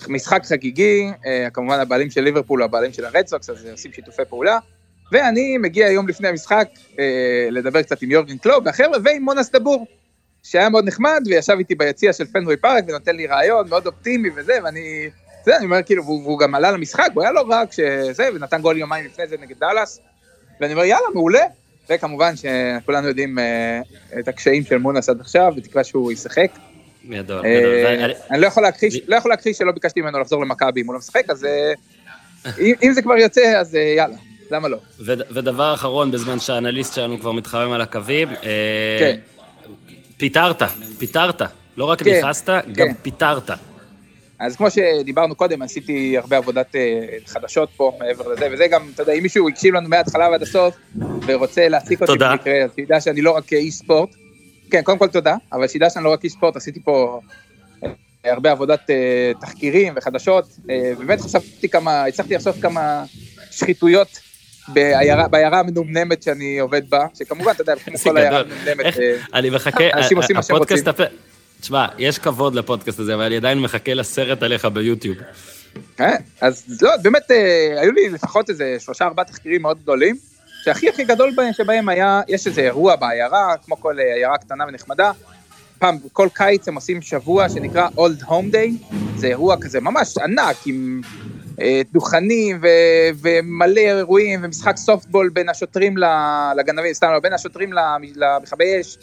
משחק חגיגי, אה, כמובן הבעלים של ליברפול הוא הבעלים של הרד סוקס, אז עושים שיתופי פעולה. ואני מגיע יום לפני המשחק אה, לדבר קצת עם יורגן קלופ והחבר'ה ועם מונס דבור, שהיה מאוד נחמד וישב איתי ביציע של פנוויי פארק ונותן לי ריאיון מאוד אופטימי וזה, ואני, זה, אני אומר כאילו, והוא, והוא גם עלה למשחק, הוא היה לא רע כשזה, ונתן גול יומיים לפני זה נגד דאלאס, ואני אומר יאללה, מעולה. וכמובן שכולנו יודעים אה, את הקשיים של מונס עד עכשיו, בתקווה שהוא ישחק. גדול, גדול. אה, אני לא יכול להכחיש, לא יכול להכחיש שלא ביקשתי ממנו לחזור למכבי אם הוא לא משחק, אז אה, אם אם זה כבר יוצא, אז אה, יאללה, למה לא? וד- ודבר אחרון, בזמן שהאנליסט שלנו כבר מתחמם על הקווים, כן. פיטרת, פיטרת. לא רק כן, נכנסת, גם כן. פיטרת. אז כמו שדיברנו קודם, עשיתי הרבה עבודת אה, חדשות פה מעבר לזה, וזה גם, אתה יודע, אם מישהו הקשיב לנו מההתחלה ועד הסוף, ורוצה להעסיק אותי. במקרה, אז שידע שאני לא רק איש ספורט. כן, קודם כל תודה, אבל שידע שאני לא רק איש ספורט, עשיתי פה אה, הרבה עבודת אה, תחקירים וחדשות, אה, באמת חשבתי כמה, הצלחתי לחשוב כמה שחיתויות בעיירה, המנומנמת שאני עובד בה, שכמובן, אתה יודע, כמו כל עיירה. מנומנמת, אה, אני מחכה, אנשים עושים מה שהם רוצים. תשמע, יש כבוד לפודקאסט הזה, אבל אני עדיין מחכה לסרט עליך ביוטיוב. כן, אז לא, באמת, אה, היו לי לפחות איזה שלושה ארבעה תחקירים מאוד גדולים, שהכי הכי גדול בהם שבהם היה, יש איזה אירוע בעיירה, כמו כל אה, עיירה קטנה ונחמדה. פעם, כל קיץ הם עושים שבוע שנקרא Old Home Day, זה אירוע כזה ממש ענק, עם אה, דוכנים ו- ומלא אירועים ומשחק סופטבול בין השוטרים לגנבים, סתם, לא, בין השוטרים למ- למכבי אש.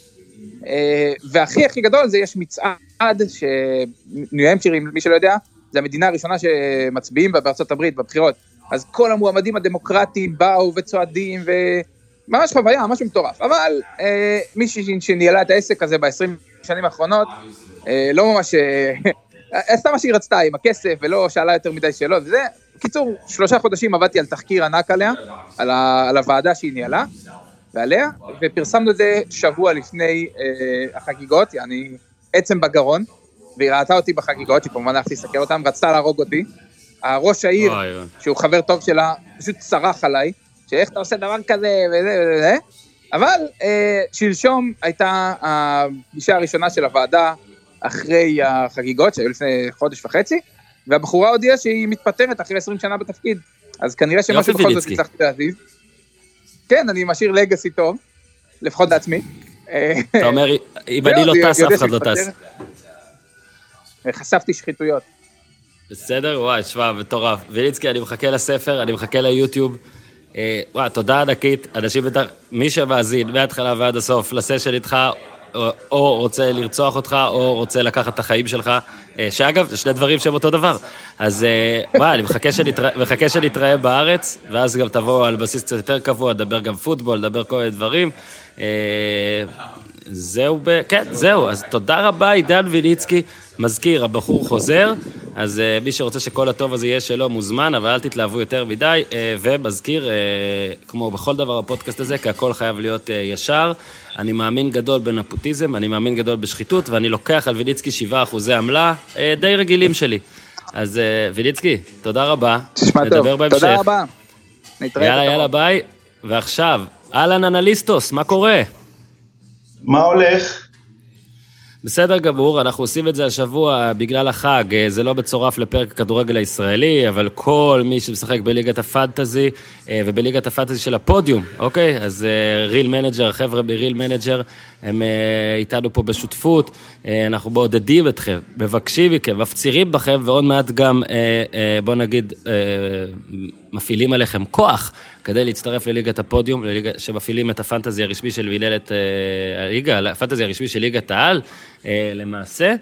אה, והכי הכי גדול זה יש מצעד שניו המפשיר, מי שלא יודע, זה המדינה הראשונה שמצביעים בה בארצות הברית בבחירות. אז כל המועמדים הדמוקרטיים באו וצועדים וממש חוויה, משהו מטורף. אבל אה, מישהי שניהלה את העסק הזה ב-20 שנים האחרונות, אה, לא ממש... אה, עשתה מה שהיא רצתה עם הכסף ולא שאלה יותר מדי שאלות וזה. בקיצור, שלושה חודשים עבדתי על תחקיר ענק עליה, על, ה, על הוועדה שהיא ניהלה ועליה, ופרסמנו את זה שבוע לפני אה, החגיגות, יעני עצם בגרון, והיא ראתה אותי בחגיגות, שכמובן הלכתי לסקר אותם, רצתה להרוג אותי. הראש העיר, וואי. שהוא חבר טוב שלה, פשוט צרח עליי, שאיך אתה עושה דבר כזה וזה וזה, אבל אה, שלשום הייתה הפגישה הראשונה של הוועדה אחרי החגיגות, שהיו לפני חודש וחצי, והבחורה הודיעה שהיא מתפטרת אחרי 20 שנה בתפקיד, אז כנראה שמשהו בכל זאת. הצלחתי להזיז. כן, אני משאיר לגאסי טוב, לפחות לעצמי. אה, אתה אומר, אם זהו, אני לא טס, אף אחד לא טס. מתפטרת. וחשפתי שחיתויות. בסדר? וואי, שמע, מטורף. ויליצקי, אני מחכה לספר, אני מחכה ליוטיוב. אה, וואי, תודה ענקית. אנשים בטח, מי שמאזין מההתחלה ועד הסוף לסשן איתך, או, רוצה לרצוח אותך, או רוצה לקחת את החיים שלך, אה, שאגב, זה שני דברים שהם אותו דבר. אז אה, וואי, אני מחכה שנתראה, בארץ, ואז גם תבוא על בסיס קצת יותר קבוע, לדבר גם פוטבול, לדבר כל מיני דברים. זהו, ב... כן, זהו. אז תודה רבה, עידן ויליצקי. מזכיר, הבחור חוזר, אז uh, מי שרוצה שכל הטוב הזה יהיה שלו מוזמן, אבל אל תתלהבו יותר מדי. Uh, ומזכיר, uh, כמו בכל דבר בפודקאסט הזה, כי הכל חייב להיות uh, ישר. אני מאמין גדול בנפוטיזם, אני מאמין גדול בשחיתות, ואני לוקח על ויליצקי 7 אחוזי עמלה, uh, די רגילים שלי. אז uh, ויליצקי, תודה רבה. תשמע טוב, בהמשך. תודה רבה. נתראה יאללה. יאללה, ביי. ועכשיו, אהלן אנליסטוס, מה קורה? מה הולך? בסדר גמור, אנחנו עושים את זה השבוע בגלל החג, אה, זה לא מצורף לפרק הכדורגל הישראלי, אבל כל מי שמשחק בליגת הפנטזי אה, ובליגת הפנטזי של הפודיום, אוקיי? אז ריל מנג'ר, החבר'ה בריל מנג'ר, הם אה, איתנו פה בשותפות, אה, אנחנו מעודדים אתכם, מבקשים מכם, מפצירים בכם, ועוד מעט גם, אה, אה, בוא נגיד, אה, מפעילים עליכם כוח כדי להצטרף לליגת הפודיום, לליגה, שמפעילים את הפנטזי הרשמי של מינהלת אה, הליגה, הפנטזי הרשמי של ליגת העל, אה, למעשה.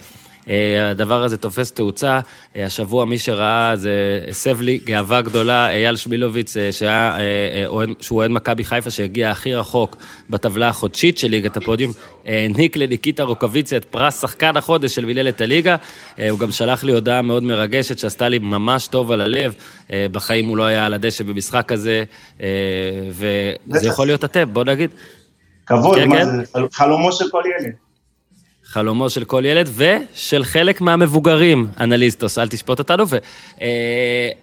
אה, הדבר הזה תופס תאוצה. אה, השבוע מי שראה זה הסב לי גאווה גדולה, אייל שמילוביץ, אה, שהיה, אה, אה, שהוא אוהד מכבי חיפה, שהגיע הכי רחוק בטבלה החודשית של ליגת הפודיום, אה, העניק לניקיטה רוקוויצה את פרס שחקן החודש של מינהלת הליגה. אה, הוא גם שלח לי הודעה מאוד מרגשת שעשתה לי ממש טוב על הלב. אה, בחיים הוא לא היה על הדשא במשחק הזה, אה, וזה. יכול להיות אתם, בוא נגיד. כבוד, כן, מה כן. זה? חל- חלומו של כל ילד. חלומו של כל ילד ושל חלק מהמבוגרים, אנליסטוס, אל תשפוט אותנו.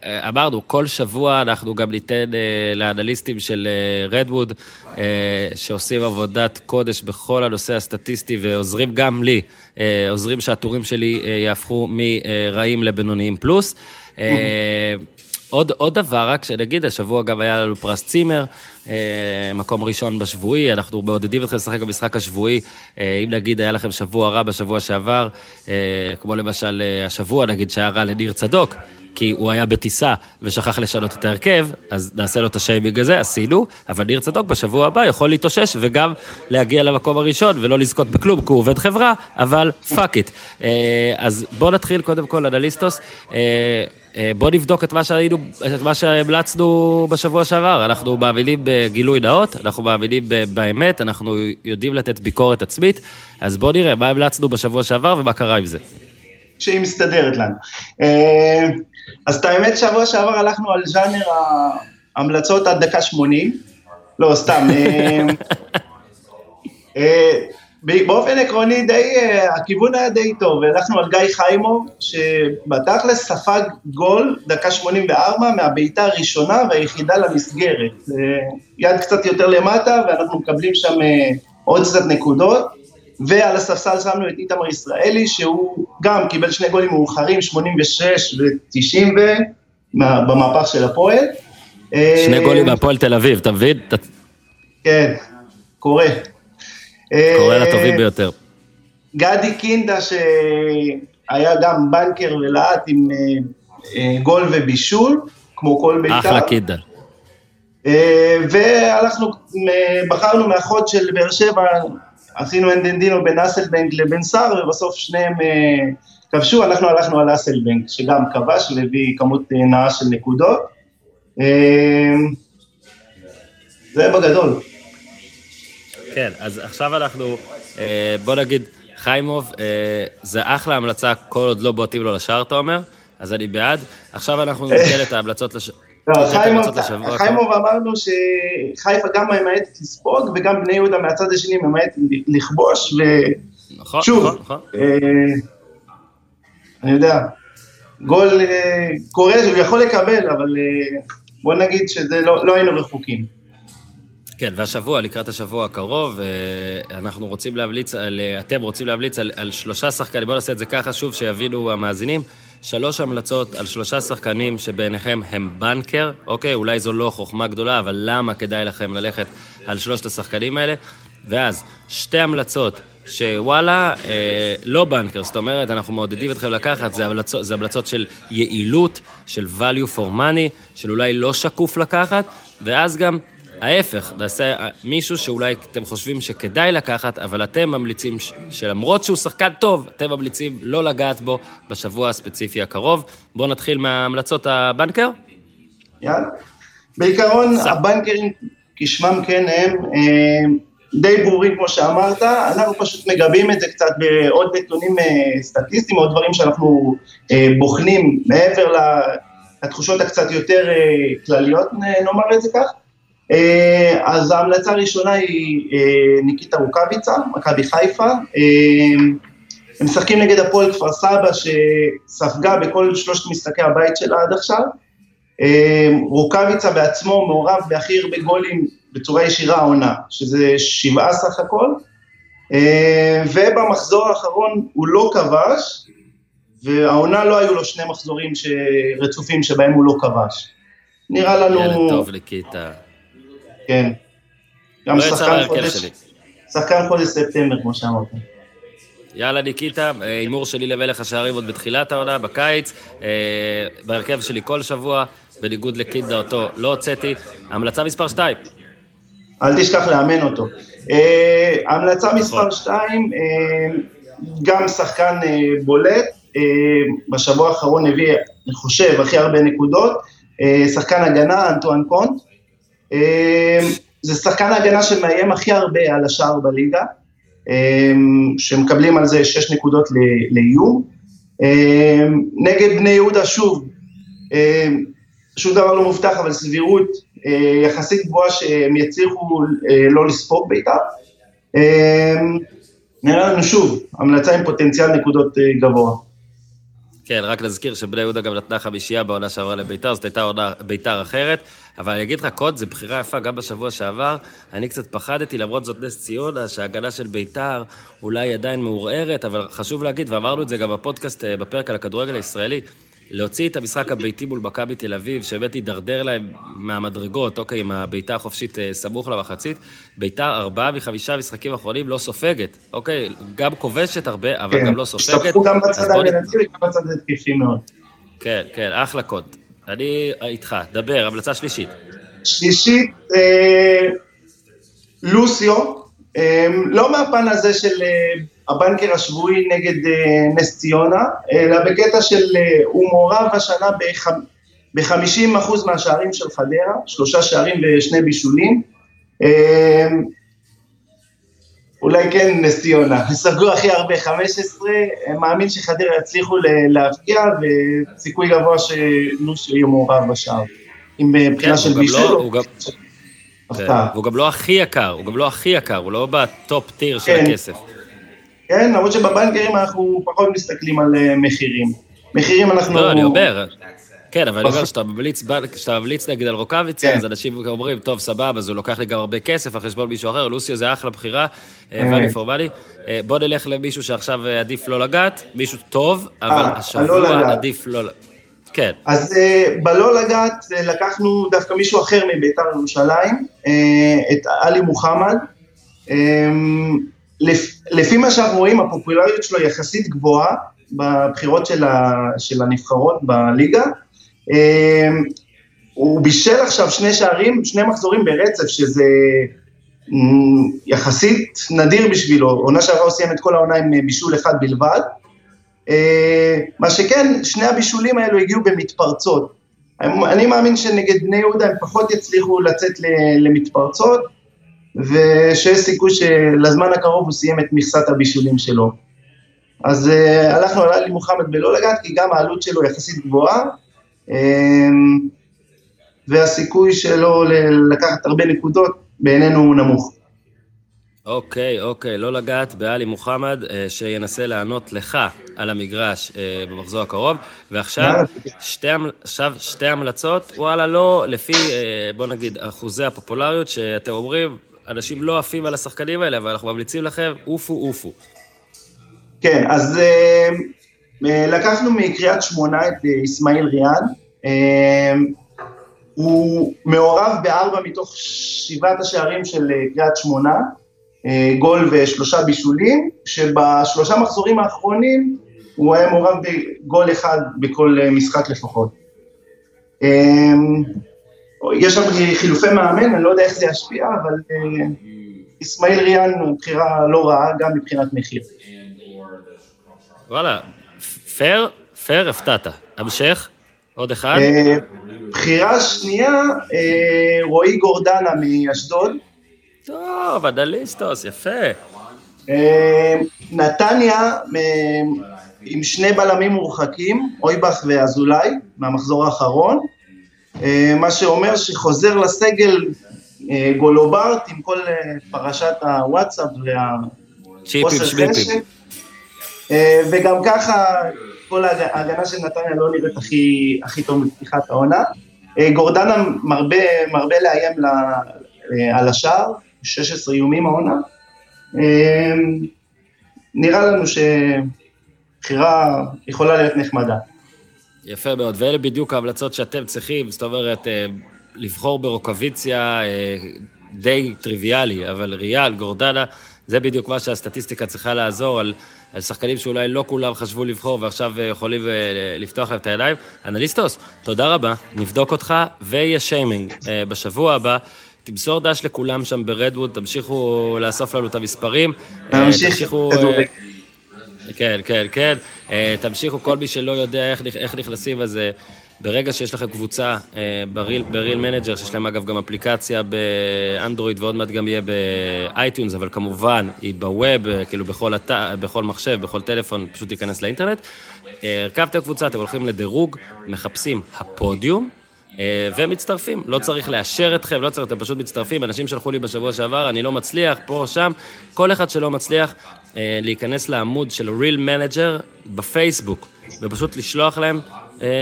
ואמרנו, כל שבוע אנחנו גם ניתן אה, לאנליסטים של אה, רדווד, אה, שעושים עבודת קודש בכל הנושא הסטטיסטי ועוזרים גם לי, אה, עוזרים שהטורים שלי אה, יהפכו מרעים לבינוניים פלוס. עוד, עוד דבר, רק שנגיד, השבוע גם היה לנו פרס צימר, אה, מקום ראשון בשבועי, אנחנו מעודדים אתכם לשחק במשחק השבועי. אה, אם נגיד היה לכם שבוע רע בשבוע שעבר, אה, כמו למשל השבוע, נגיד שהיה רע לניר צדוק, כי הוא היה בטיסה ושכח לשנות את ההרכב, אז נעשה לו את השיימינג הזה, עשינו, אבל ניר צדוק בשבוע הבא יכול להתאושש וגם להגיע למקום הראשון ולא לזכות בכלום, כי הוא עובד חברה, אבל fuck it. אז בואו נתחיל קודם כל, אנליסטוס. אה, אה, בוא נבדוק את מה שהיינו, את מה שהמלצנו בשבוע שעבר. אנחנו מאמינים בגילוי נאות, אנחנו מאמינים באמת, אנחנו יודעים לתת ביקורת עצמית, אז בוא נראה מה המלצנו בשבוע שעבר ומה קרה עם זה. שהיא מסתדרת לנו. אה, אז את האמת, שבוע שעבר הלכנו על ז'אנר ההמלצות עד דקה 80. לא, סתם. באופן עקרוני די, אה, הכיוון היה די טוב, הלכנו על גיא חיימוב, שבתכלס ספג גול, דקה 84, מהבעיטה הראשונה והיחידה למסגרת. יד קצת יותר למטה, ואנחנו מקבלים שם אה, עוד קצת נקודות. ועל הספסל שמנו את איתמר ישראלי, שהוא גם קיבל שני גולים מאוחרים, 86 ו-90 במהפך של הפועל. שני אה, גולים מהפועל תל אביב, אתה מבין? כן, קורה. קורא אה, לטובים ביותר. גדי קינדה שהיה גם בנקר ולהט עם אה, אה, גול ובישול, כמו כל בית"ר. אחלה קידה. אה, והלכנו, בחרנו מהחוד של באר שבע, עשינו אנדנדינו בין אסלבנק לבין סער, ובסוף שניהם כבשו, אנחנו הלכנו על אסלבנק, שגם כבש והביא כמות אה, נאה של נקודות. זה בגדול. כן, אז עכשיו אנחנו, אה, בוא נגיד, חיימוב, אה, זה אחלה המלצה, כל עוד לא בועטים לו לשער, אתה אומר? אז אני בעד. עכשיו אנחנו ניתן את ההמלצות לש... לא, חיימוב, אמרנו שחיפה גם ממעטת לספוג, וגם בני יהודה מהצד השני ממעטת לכבוש, נכון, ושוב, נכון, נכון. אה, אני יודע, גול אה, קורה, הוא יכול לקבל, אבל אה, בוא נגיד שזה לא לא היינו רחוקים. כן, והשבוע, לקראת השבוע הקרוב, אה, אנחנו רוצים להמליץ על, אה, אתם רוצים להמליץ על, על שלושה שחקנים, בואו נעשה את זה ככה שוב, שיבינו המאזינים. שלוש המלצות על שלושה שחקנים שבעיניכם הם בנקר, אוקיי? אולי זו לא חוכמה גדולה, אבל למה כדאי לכם ללכת על שלושת השחקנים האלה? ואז, שתי המלצות שוואלה, אה, לא בנקר, זאת אומרת, אנחנו מעודדים אתכם לקחת, זה המלצות, זה המלצות של יעילות, של value for money, של אולי לא שקוף לקחת, ואז גם ההפך, נעשה אה, מישהו שאולי אתם חושבים שכדאי לקחת, אבל אתם ממליצים ש- שלמרות שהוא שחקן טוב, אתם ממליצים לא לגעת בו בשבוע הספציפי הקרוב. בואו נתחיל מהמלצות הבנקר. יאללה. בעיקרון, סע. הבנקרים, כשמם כן הם, אה, די ברורים כמו שאמרת, אנחנו פשוט מגבים את זה קצת בעוד נתונים אה, סטטיסטיים, עוד דברים שאנחנו בוחנים מעבר לתחושות הקצת יותר כלליות, נאמר את זה כך. אה, אז ההמלצה הראשונה היא אה, ניקיטה רוקאביצה, מכבי חיפה. אה, הם משחקים נגד הפועל כפר סבא, שספגה בכל שלושת משחקי הבית שלה עד עכשיו. רוקאביצה בעצמו מעורב בהכי הרבה גולים בצורה ישירה העונה, שזה שבעה סך הכל, ובמחזור האחרון הוא לא כבש, והעונה לא היו לו שני מחזורים. רצופים שבהם הוא לא כבש. נראה לנו... ילד טוב לכיתה. כן. גם לא שחקן חודש, ספטמבר, כמו שאמרת. יאללה, ניקיטה, אה, הימור שלי למלך השערים עוד בתחילת העונה, בקיץ, אה, בהרכב שלי כל שבוע, בניגוד לקינדה אותו לא הוצאתי. המלצה מספר 2. אל תשכח לאמן אותו. אה, המלצה נכון. מספר 2, גם שחקן בולט, בשבוע האחרון הביא, אני חושב, הכי הרבה נקודות, שחקן הגנה, אנטואן קונט. אה, זה שחקן ההגנה שמאיים הכי הרבה על השער בליגה, אה, שמקבלים על זה 6 נקודות לאיום. אה, נגד בני יהודה, שוב, שום דבר לא מובטח, אבל סבירות אה, יחסית גבוהה שהם יצליחו אה, לא לספוג בעיטה. אה, נראה לנו שוב, המלצה עם פוטנציאל נקודות אה, גבוה. כן, רק נזכיר שבני יהודה גם נתנה חמישייה בעונה שעברה לביתר, זאת הייתה עונה ביתר אחרת. אבל אני אגיד לך, קוד, זו בחירה יפה גם בשבוע שעבר. אני קצת פחדתי, למרות זאת נס ציונה, שההגנה של ביתר אולי עדיין מעורערת, אבל חשוב להגיד, ואמרנו את זה גם בפודקאסט, אה, בפרק על הכדורגל הישראלי, להוציא את המשחק הביתי מול מכבי תל אביב, שבאמת הידרדר להם מהמדרגות, אוקיי, עם הבעיטה החופשית אה, סמוך למחצית. ביתר, ארבעה מחמישה משחקים אחרונים לא סופגת, אוקיי? גם כובשת הרבה, אבל גם לא סופגת. השתפכו גם בצד ההגנתי וגם בצד התקפי מאוד. כן, כן, אחלה קוד. אני איתך, דבר, המלצה שלישית. שלישית, אה, לוסיו, אה, לא מהפן הזה של אה, הבנקר השבועי נגד אה, נס ציונה, אלא בקטע של, אה, הוא מעורב השנה ב-50% מהשערים של חדרה, שלושה שערים ושני בישולים. אה, אולי כן נס ציונה. ספגו הכי הרבה 15, מאמין שחדרה יצליחו ל- להבקיע, וסיכוי גבוה שנוש יהיה מעורב בשער. אם כן, מבחינה של הוא גם בישול, לא- או הוא גם- הפתעה. והוא גם לא הכי יקר, הוא גם לא הכי יקר, הוא לא בטופ טיר של כן. הכסף. כן, למרות שבבנקרים אנחנו פחות מסתכלים על אה, מחירים. מחירים אנחנו... לא, אני אומר, כן, אבל אני אומר, כשאתה ממליץ ממליץ נגיד על רוקאביצה, כן. אז אנשים אומרים, טוב, סבבה, אז הוא לוקח לי גם הרבה כסף על חשבון מישהו אחר, לוסיו זה אחלה בחירה, אה, אמת. ואני פורמלי. אה, בוא נלך למישהו שעכשיו אה, עדיף לא לגעת, מישהו טוב, אבל אה, לא השבוע לגעת. עדיף לא... ל- כן, אז אה, בלא לגעת אה, לקחנו דווקא מישהו אחר מביתר ירושלים, אה, את עלי מוחמד. אה, לפ- לפי מה שאנחנו רואים, הפופולריות שלו יחסית גבוהה בבחירות של, ה, של הנבחרות בליגה. אה, הוא בישל עכשיו שני שערים, שני מחזורים ברצף, שזה יחסית נדיר בשבילו. עונה שעברה הוא סיים את כל העונה עם אה, בישול אחד בלבד. אה, מה שכן, שני הבישולים האלו הגיעו במתפרצות. אני מאמין שנגד בני יהודה הם פחות יצליחו לצאת למתפרצות, ושיש סיכוי שלזמן הקרוב הוא סיים את מכסת הבישולים שלו. אז uh, הלכנו על עלי מוחמד בלא לגעת, כי גם העלות שלו יחסית גבוהה, והסיכוי שלו לקחת הרבה נקודות בעינינו הוא נמוך. אוקיי, אוקיי, לא לגעת בעלי מוחמד, אה, שינסה לענות לך על המגרש אה, במחזור הקרוב, ועכשיו. שתי, עכשיו שתי המלצות, וואלה, לא לפי, אה, בוא נגיד, אחוזי הפופולריות, שאתם אומרים, אנשים לא עפים על השחקנים האלה, אבל אנחנו ממליצים לכם, עופו, עופו. כן, אז לקחנו מקריית שמונה את אה, אסמאעיל ריאן. אה, הוא מעורב בארבע מתוך שבעת השערים של אה, קריית שמונה, אה, גול ושלושה בישולים, שבשלושה מחזורים האחרונים הוא היה מעורב בגול אחד בכל אה, משחק לפחות. אה, יש שם חילופי מאמן, אני לא יודע איך זה ישפיע, אבל אה, אסמאעיל ריאן הוא בחירה לא רעה, גם מבחינת מחיר. וואלה, פייר, פייר, הפתעת. המשך, עוד אחד. אה, בחירה שנייה, אה, רועי גורדנה מאשדוד. טוב, אנליסטוס, יפה. אה, נתניה עם שני בלמים מורחקים, אויבך ואזולאי, מהמחזור האחרון, מה שאומר שחוזר לסגל גולוברט עם כל פרשת הוואטסאפ צ'יפים, והחוסר שמיפים. אה, וגם ככה כל ההג- ההגנה של נתניה לא נראית הכי, הכי טוב בפתיחת העונה. אה, גורדנה מרבה, מרבה לאיים ל, אה, על השער, 16 איומים העונה. אה, נראה לנו שבחירה יכולה להיות נחמדה. יפה מאוד, ואלה בדיוק ההמלצות שאתם צריכים, זאת אומרת, לבחור ברוקוויציה די טריוויאלי, אבל ריאל, גורדנה, זה בדיוק מה שהסטטיסטיקה צריכה לעזור על, על שחקנים שאולי לא כולם חשבו לבחור ועכשיו אה, יכולים אה, לפתוח להם את הידיים. אנליסטוס, תודה רבה, נבדוק אותך, ויהיה שיימינג אה, בשבוע הבא. תמסור דש לכולם שם ברדווד, תמשיכו לאסוף לנו את המספרים. תמשיכו. כן, כן, כן. תמשיכו, כל מי שלא יודע איך, נכ- איך נכנסים, אז ברגע שיש לכם קבוצה אה, ב Real Manager, שיש להם אגב גם אפליקציה באנדרואיד ועוד מעט גם יהיה ב iTunes, אבל כמובן היא ב web, אה, כאילו בכל, הת... בכל מחשב, בכל טלפון, פשוט תיכנס לאינטרנט. אה, הרכבתם קבוצה, אתם הולכים לדירוג, מחפשים הפודיום. ומצטרפים, לא צריך לאשר אתכם, לא צריך, אתם פשוט מצטרפים. אנשים שלחו לי בשבוע שעבר, אני לא מצליח, פה שם. כל אחד שלא מצליח, להיכנס לעמוד של real manager בפייסבוק, ופשוט לשלוח להם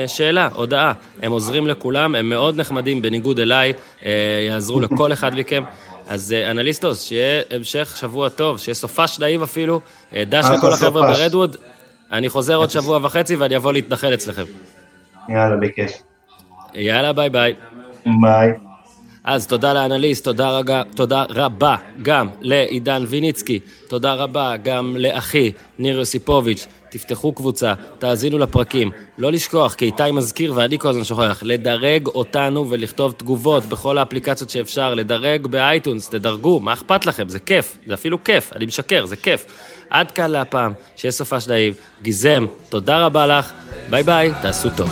שאלה, הודעה. הם עוזרים לכולם, הם מאוד נחמדים, בניגוד אליי, אה, יעזרו לכל אחד מכם. אז אה, אנליסטוס, שיהיה המשך שבוע טוב, שיהיה סופש נעים אפילו. אה, דש לכל החבר'ה. ברדווד. אני חוזר עוד שבוע וחצי ואני אבוא להתנחל אצלכם. יאללה, בכיף. יאללה, ביי ביי. ביי. אז תודה לאנליסט, תודה, רגע, תודה רבה גם לעידן ויניצקי, תודה רבה גם לאחי ניר יוסיפוביץ'. תפתחו קבוצה, תאזינו לפרקים. לא לשכוח, כי איתי מזכיר ואני כל הזמן שוכח, לדרג אותנו ולכתוב תגובות בכל האפליקציות שאפשר, לדרג ב iTunes, תדרגו, מה אכפת לכם? זה כיף, זה אפילו כיף, אני משקר, זה כיף. עד כאן להפעם, שיהיה סופה נעים. גיזם, תודה רבה לך, ביי ביי, תעשו טוב.